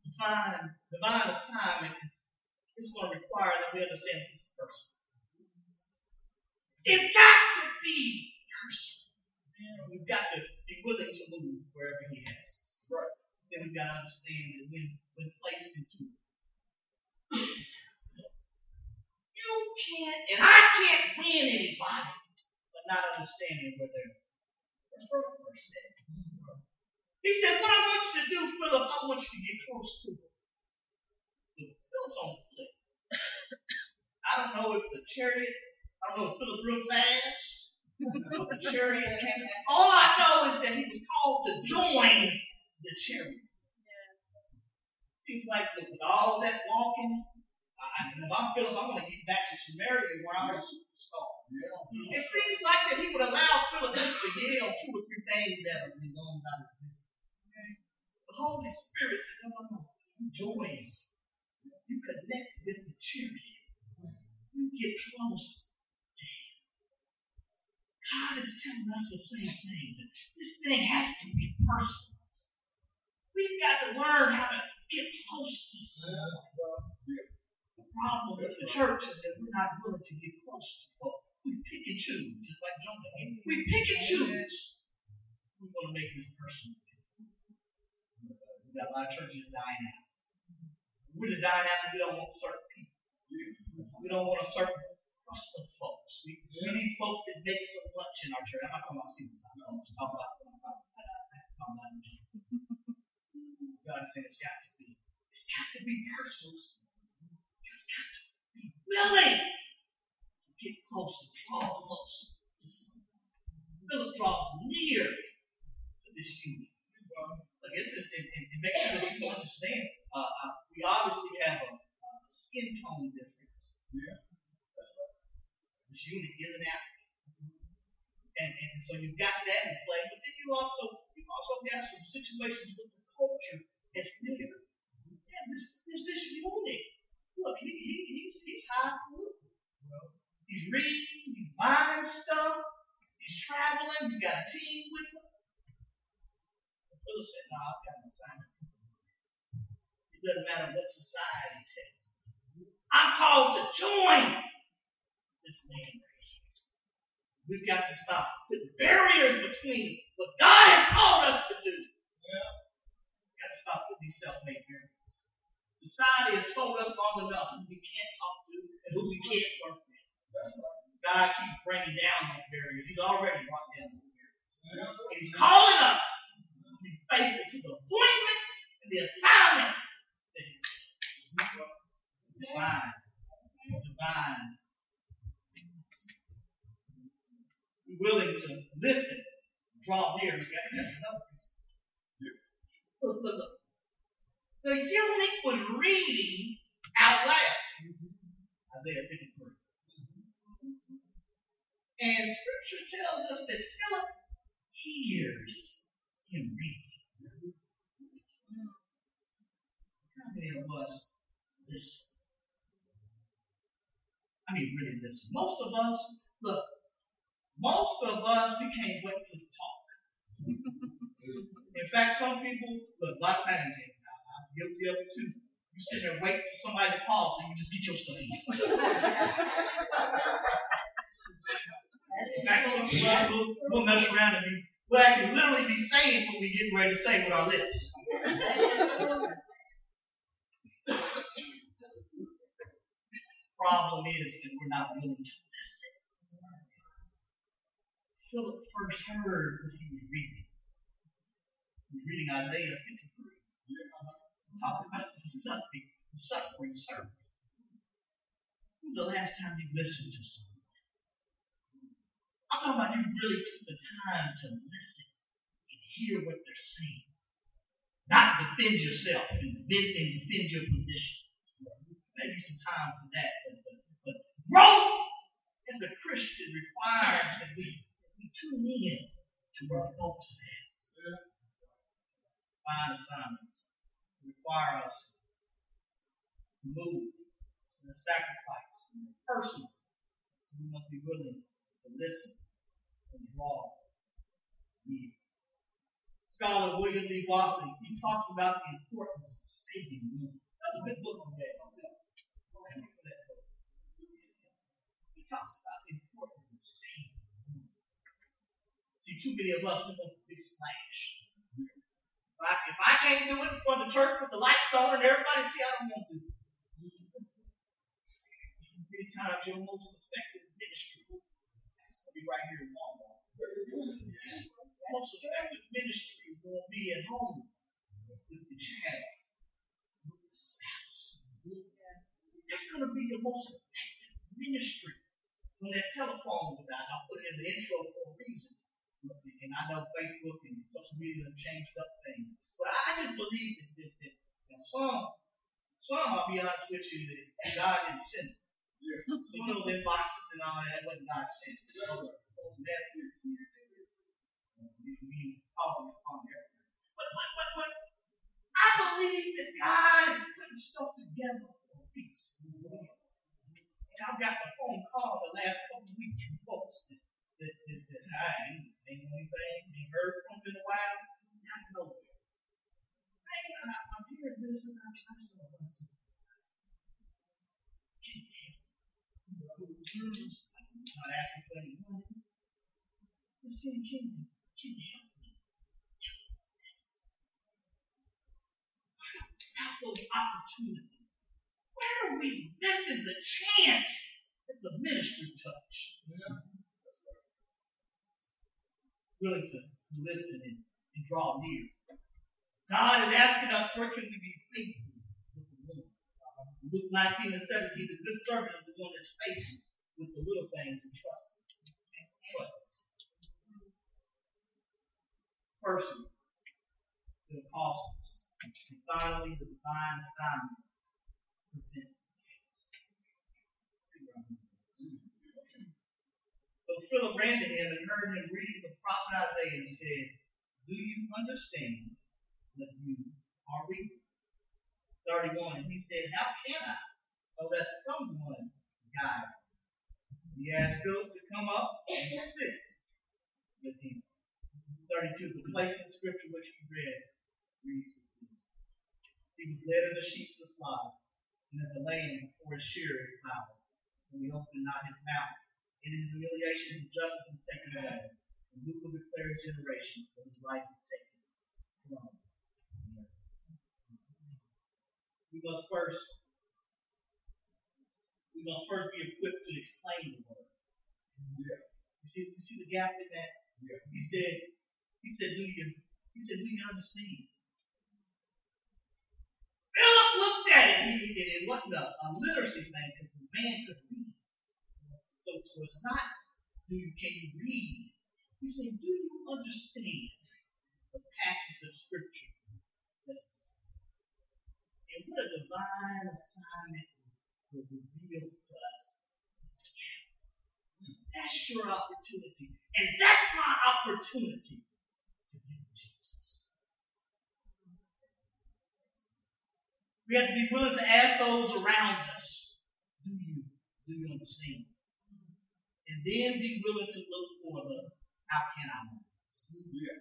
Divine, divine assignment is, going to require that we understand this person. It's got to be personal. We've got to be willing to move wherever He has us. Right. Then we've got to understand that when, when placed into it. You can't, and I can't win anybody, but not understanding where their their birth verse. He said, What I want you to do, Philip, I want you to get close to it. Philip's on the flip. I don't know if the chariot, I don't know if Philip real fast, but the chariot came. All I know is that he was called to join the chariot. Seems like that with all that walking, I, if I'm Philip, I want to get back to Samaria where I'm a superstar. Yeah. It seems like that he would allow Philip just to on two or three things that have been going about his business. The Holy Spirit said, No, no, no. You join. You connect with the chariot. You get close to him. God is telling us the same thing. This thing has to be personal. We've got to learn how to get close to someone. Problem with the church is that we're not willing to get close to folks. We pick and choose, just like Jonah. We pick and choose. We want to make this personal. We've got a lot of churches dying out. We're just dying out because we don't want certain people. We don't want a certain trust of folks. We, we need folks that make so much in our church. I'm not talking about students. I'm talking about, I'm talking about. God saying it's got to be. It's got to be personal. You've got to be willing to get close and draw close to someone. Philip draws near to this eunuch. Look, this is and, and, and make sure that you understand. Uh, uh, we obviously have a, skin tone difference. Yeah. This eunuch isn't out. And, and so you've got that in play, but then you also you also got some situations with the culture as well. Yeah, this there's this eunuch. Look, he, he, he's he's high food. He's reading, he's buying stuff, he's traveling. He's got a team with him. And Philip said, No, I've got an assignment. It doesn't matter what society me. I'm called to join this man. We've got to stop putting barriers between what God has called us to do. We've got to stop putting these self-made barriers. Society has told us long enough who we can't talk to and who we can't work with. That's right. God keeps bringing down those barriers. He's already brought down those barriers. He's calling us to be faithful to the appointments and the assignments that He's given. divine. Divine. Be willing to listen, draw near. That's, that's another reason. Look, look, look. The eunuch was reading out loud. Mm-hmm. Isaiah 53. Mm-hmm. And scripture tells us that Philip hears him reading. How many of us listen? I mean, really listen. Most of us, look, most of us, we can't wait to talk. In fact, some people, look, a lot of times, guilty of it too. You sit there waiting for somebody to pause and you just get your stuff in. In fact, some of us will, we'll mess around and be, we'll actually literally be saying what we get ready to say with our lips. Problem is that we're not willing to listen. Philip first heard what he was reading. He was reading Isaiah 53, talking about the suffering, the suffering servant. When was the last time you listened to someone? I'm talking about you really took the time to listen and hear what they're saying. Not defend yourself and defend, and defend your position. Maybe some time for that. But, but, growth as a Christian requires that we, that we tune in to where folks at. Find assignments require us to move, to sacrifice, and personal. So we must be willing to listen and draw near. Scholar William D. Watley, he talks about the importance of saving women. That's a good book on that. He talks about the importance of saving women. See, too many of us we want the big splash. I, if I can't do it in front of the church with the lights on and everybody see, I don't want to do it. Many times your most effective ministry will be right here in Walmart. Most effective ministry will be at home with the child, with the spouse. That's going to be your most effective ministry. When that telephone out, I put it in the intro for a reason. And I know Facebook and social media have changed up things. But I just believe that, that, that, that some, some, I'll be honest with you, that God didn't send it. Yeah. So you know, them boxes and all that, that wasn't God sent. That we we always on there. But but but but I believe that God is putting stuff together for peace. And I've got a phone call the last couple of weeks from folks that that, that, that I ain't, ain't anything, ain't heard from in a while, out of nowhere. Hey, I, I'm hearing this and I'm trying to listen. Not asking for any money. Just saying, can you, can you help me? Help this. About those opportunities. Where are we missing the chance at the ministry touch? Willing to listen and, and draw near. God is asking us, where can we be faithful with the Lord? Luke 19 and 17, the good servant is the one that's faithful with the little things and trusted. Trusted. Person, the apostles, and finally the divine assignment presents the case. See where I'm going. So Philip ran to him and heard him reading the prophet Isaiah and said, Do you understand what you are reading? 31. And he said, How can I unless someone guides me? He asked Philip to come up and sit. with him. 32. The place in scripture which he read, read was this. He was led as a sheep to the slaughter, and as a lamb before his shearer is silent. So he opened not his mouth. In his humiliation, justice was taken away. And who will declare his generation, for his life is taken from him. We must first we must first be equipped to explain the word. Yeah. You see, you see the gap in that? Yeah. He said, he said, do you he said, do you understand? Philip looked at it, he, and it wasn't a, a literacy thing because the man could read. So, so it's not do you can you read? He said, do you understand the passages of scripture? And what a divine assignment will reveal to us. That's your opportunity. And that's my opportunity to be Jesus. We have to be willing to ask those around us, do you, do you understand? And then be willing to look for the how can I moments. Yeah.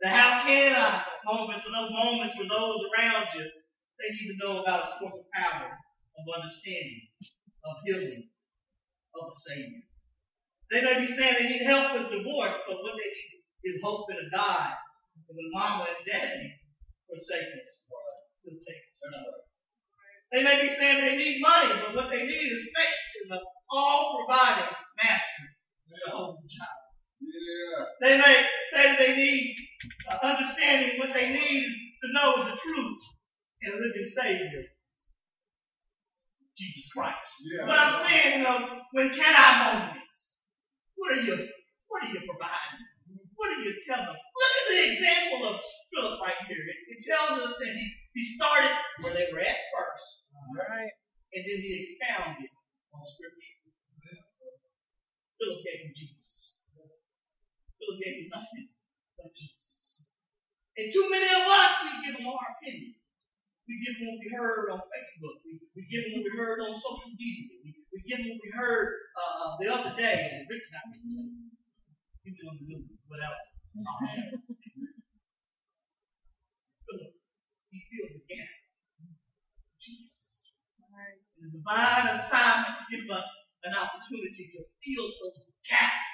The how can I moments are those moments where those around you, they need to know about a source of power, of understanding, of healing, of a Savior. They may be saying they need help with divorce, but what they need is hope in a God. And when mama and daddy forsake us, he'll take us. Right. They may be saying they need money, but what they need is faith in the all-providing Master, Jehovah Jireh. Yeah. They may say that they need uh, understanding. What they need to know is the truth and a living Savior, Jesus Christ. Yeah. But I'm saying, you know, when can I moments? What are you? What are you providing? What are you telling us? Look at the example of Philip right here. It, it tells us that he, he started where they were at first, Right. and then he expounded on Scripture. Philip gave him Jesus. Philip gave him nothing but Jesus. And too many of us, we give him our opinion. We give him what we heard on Facebook. We, we give him what we heard on social media. We, we give him what we heard uh, the other day. And Rick, not he was on the news, what else? Philip, he filled the gap. Jesus. Right. And the divine assignments give us an opportunity to fill those gaps.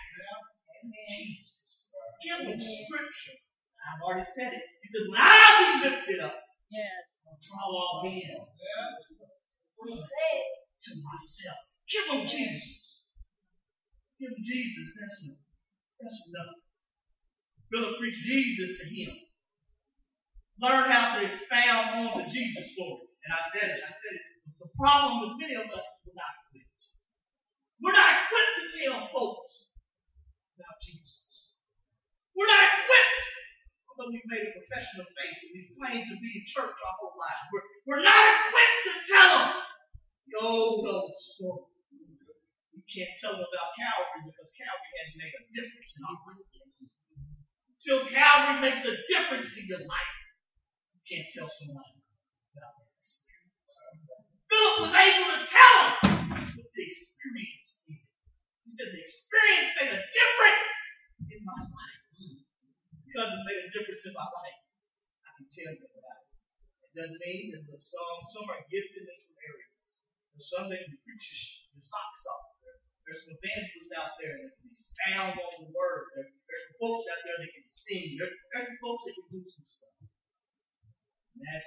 Jesus. Give them scripture. I've already said it. He said, when I be lifted up, Yes. I'll draw all men say to myself. Give them Jesus. Give them Jesus. That's enough. That's enough. Philip preached Jesus to him. Learn how to expound on the Jesus story. And I said it. I said it. The problem with many of us is we're not. We're not equipped to tell folks about Jesus. We're not equipped, although we've made a profession of faith and we've claimed to be in church our whole lives. We're, we're not equipped to tell them the old, old story. We can't tell them about Calvary because Calvary hasn't made a difference in our life. Until Calvary makes a difference in your life, you can't tell someone about that experience. Philip was able to tell them the experience did. He said the experience made a difference in my life. Because it made a difference in my life, I can tell you about it. It doesn't mean that the some some are gifted in some areas. There's some that can preach your socks off. There, there's some evangelists out there that can expound on the word. There, there's some folks out there that can sing. There, there's some folks that can do some stuff. That,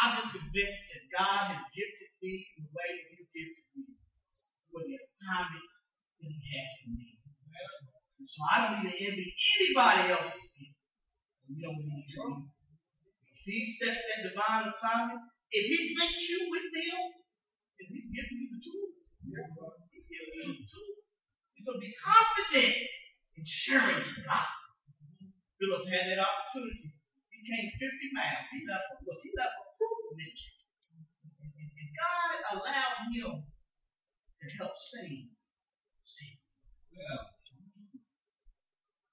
I'm just convinced that God has gifted me in the way that He's gifted me for the assignments that He has for me. And so I don't need to envy anybody else's gift. Don't need to. If He sets that divine assignment, if He links you with them, then He's giving you the tools. He's giving you the tools. So be confident in sharing the gospel. Philip had that opportunity. He came 50 miles. He left look. He left And, God allowed him to help save. Save. Yeah.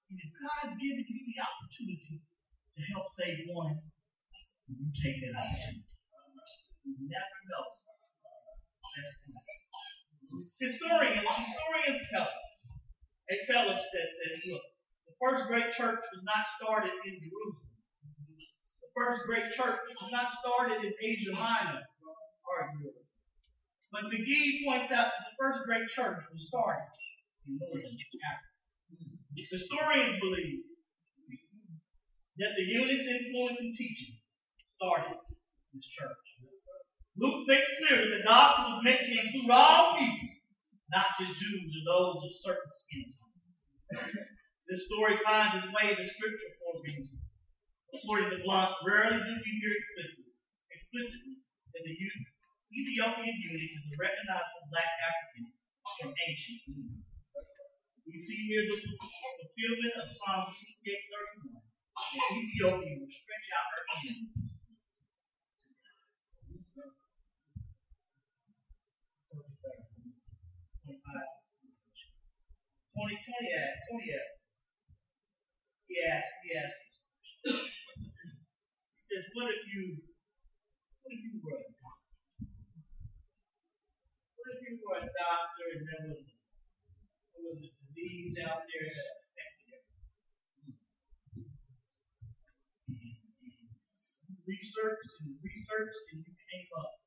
And if God's given you the opportunity to help save one, you take that opportunity. You never know. Historians, historians tell us they tell us that, that look, the first great church was not started in Jerusalem. First great church was not started in Asia Minor. But McGee points out that the first great church was started in Northern Africa. Historians believe that the eunuch's influence in teaching started this church. Luke makes clear that the gospel was meant to include all people, not just Jews or those of certain skin tones. This story finds its way into Scripture for a reason. According to Blunt, rarely do we hear explicitly, explicitly that the Ethiopian eunuch is a recognizable black African from ancient Egypt. We see here the fulfillment of Psalm 68:31. That Ethiopia will stretch out her hands. Twenty twenty Act, twenty Act. He asked, he. He says, What if you what if you were a doctor? What if you were a doctor and there was there was a disease out there that affected everyone? You researched and researched and you came up.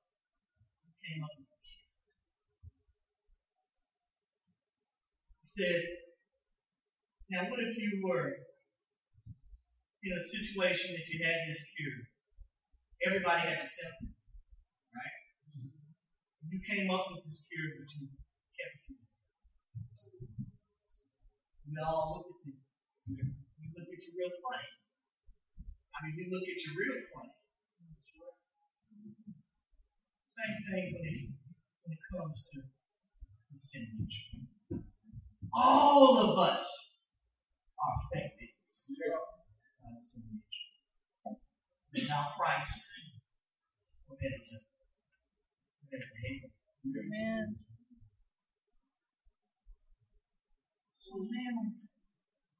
You came up with a cure. He said, Now what if you were in a situation that you had this cure? Everybody had a symptom, right? You came up with this cure, but you kept it to yourself. We all look at. You look at your real flame. I mean, you look at your real flame. Same thing when it, when it comes to the sin nature. All of us are affected by the sin nature. Without Christ, we're headed to, headed to hell. Amen. So now,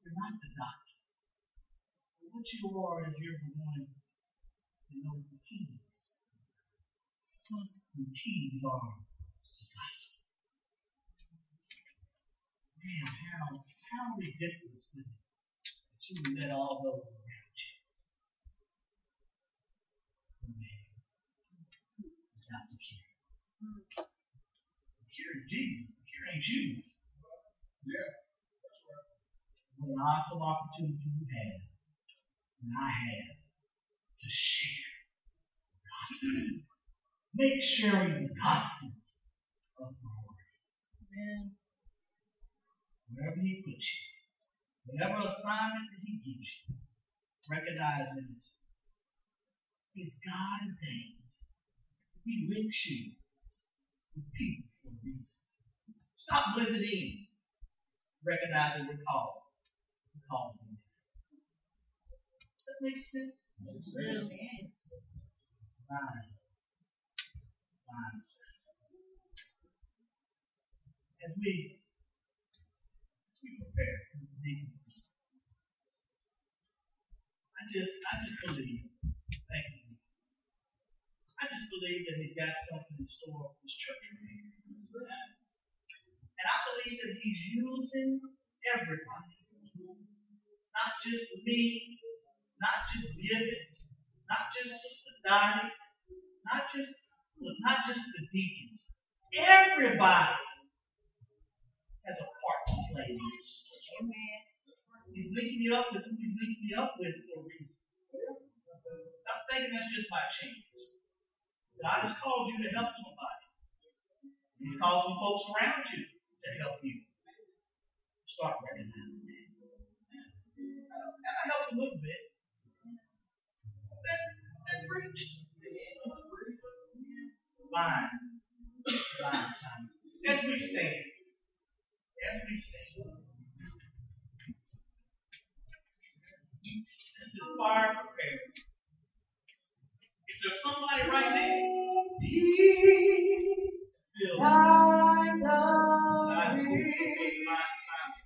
you're not the doctor. But what you are is you're the one that knows the keys. The keys are the gospel. Man, how, how ridiculous is it that you let all those around you? Man, without the cure. The cure is Jesus. The cure ain't you. Yeah, that's right. What an awesome opportunity you have, and I have, to share the gospel. Make sharing the gospel a priority. Amen. Wherever He puts you, whatever assignment that He gives you, recognize that it's, it's God ordained. He links you with people for a reason. Stop blending in. Recognize that we're called. We're called. to be different. Does that make sense? Mind. Mindset. As we as we prepare for the deacons, I just I just believe. Thank you. I just believe that he's got something in store for this church. And I believe that he's using everybody. Not just me, not just Gibbons, not just Sister Dottie, not just look, not just the deacons. Everybody has a part to play in this. He's linking you up with who he's linking you up with for a reason. Stop thinking that's just by chance. God has called you to help somebody. He's called some folks around you to help you. Start recognizing that. I helped a little bit. That, that preach. Line. Line signs. As we stand. As we stand. This is fire prepared. There's somebody right now, Peace, feel thy God love will is take line signs.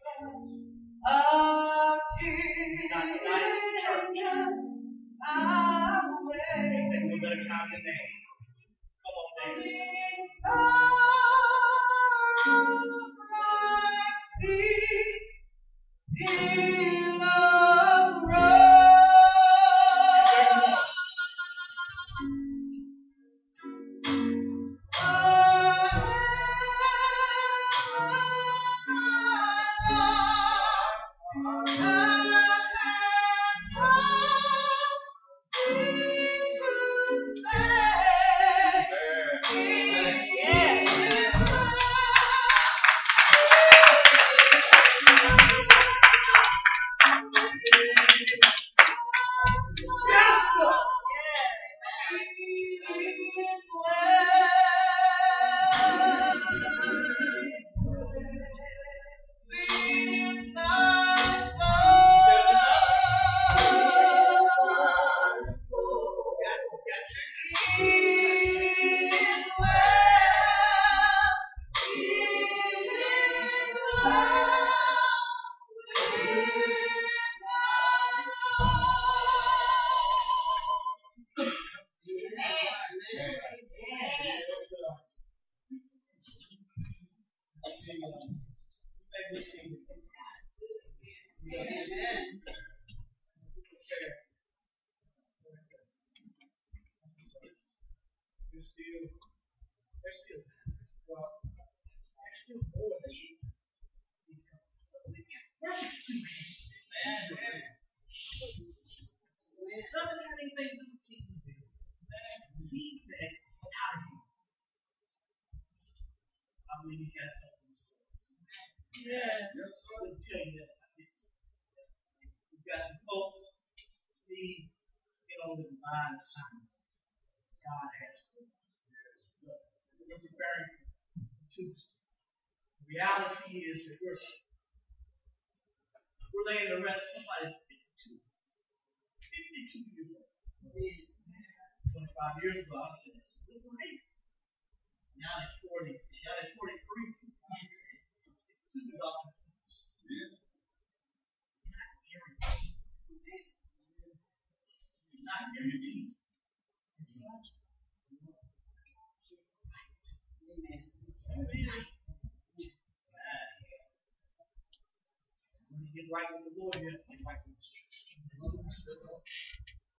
a Not united in church. away. Then we're going to count your name. Come on, David. Sing he's got something to say. Yes. I would tell you that. We've got some folks need to get on the divine assignment God has for us. We're preparing for Tuesday. The reality is that we're, we're laying the rest of somebody's 52. 52 years old. 25 years ago, I said, it's a good life. Now they're 40. Now they're 43. 52 doctor. Yeah. Not guaranteed. Not guaranteed. When you get right with the Lord, you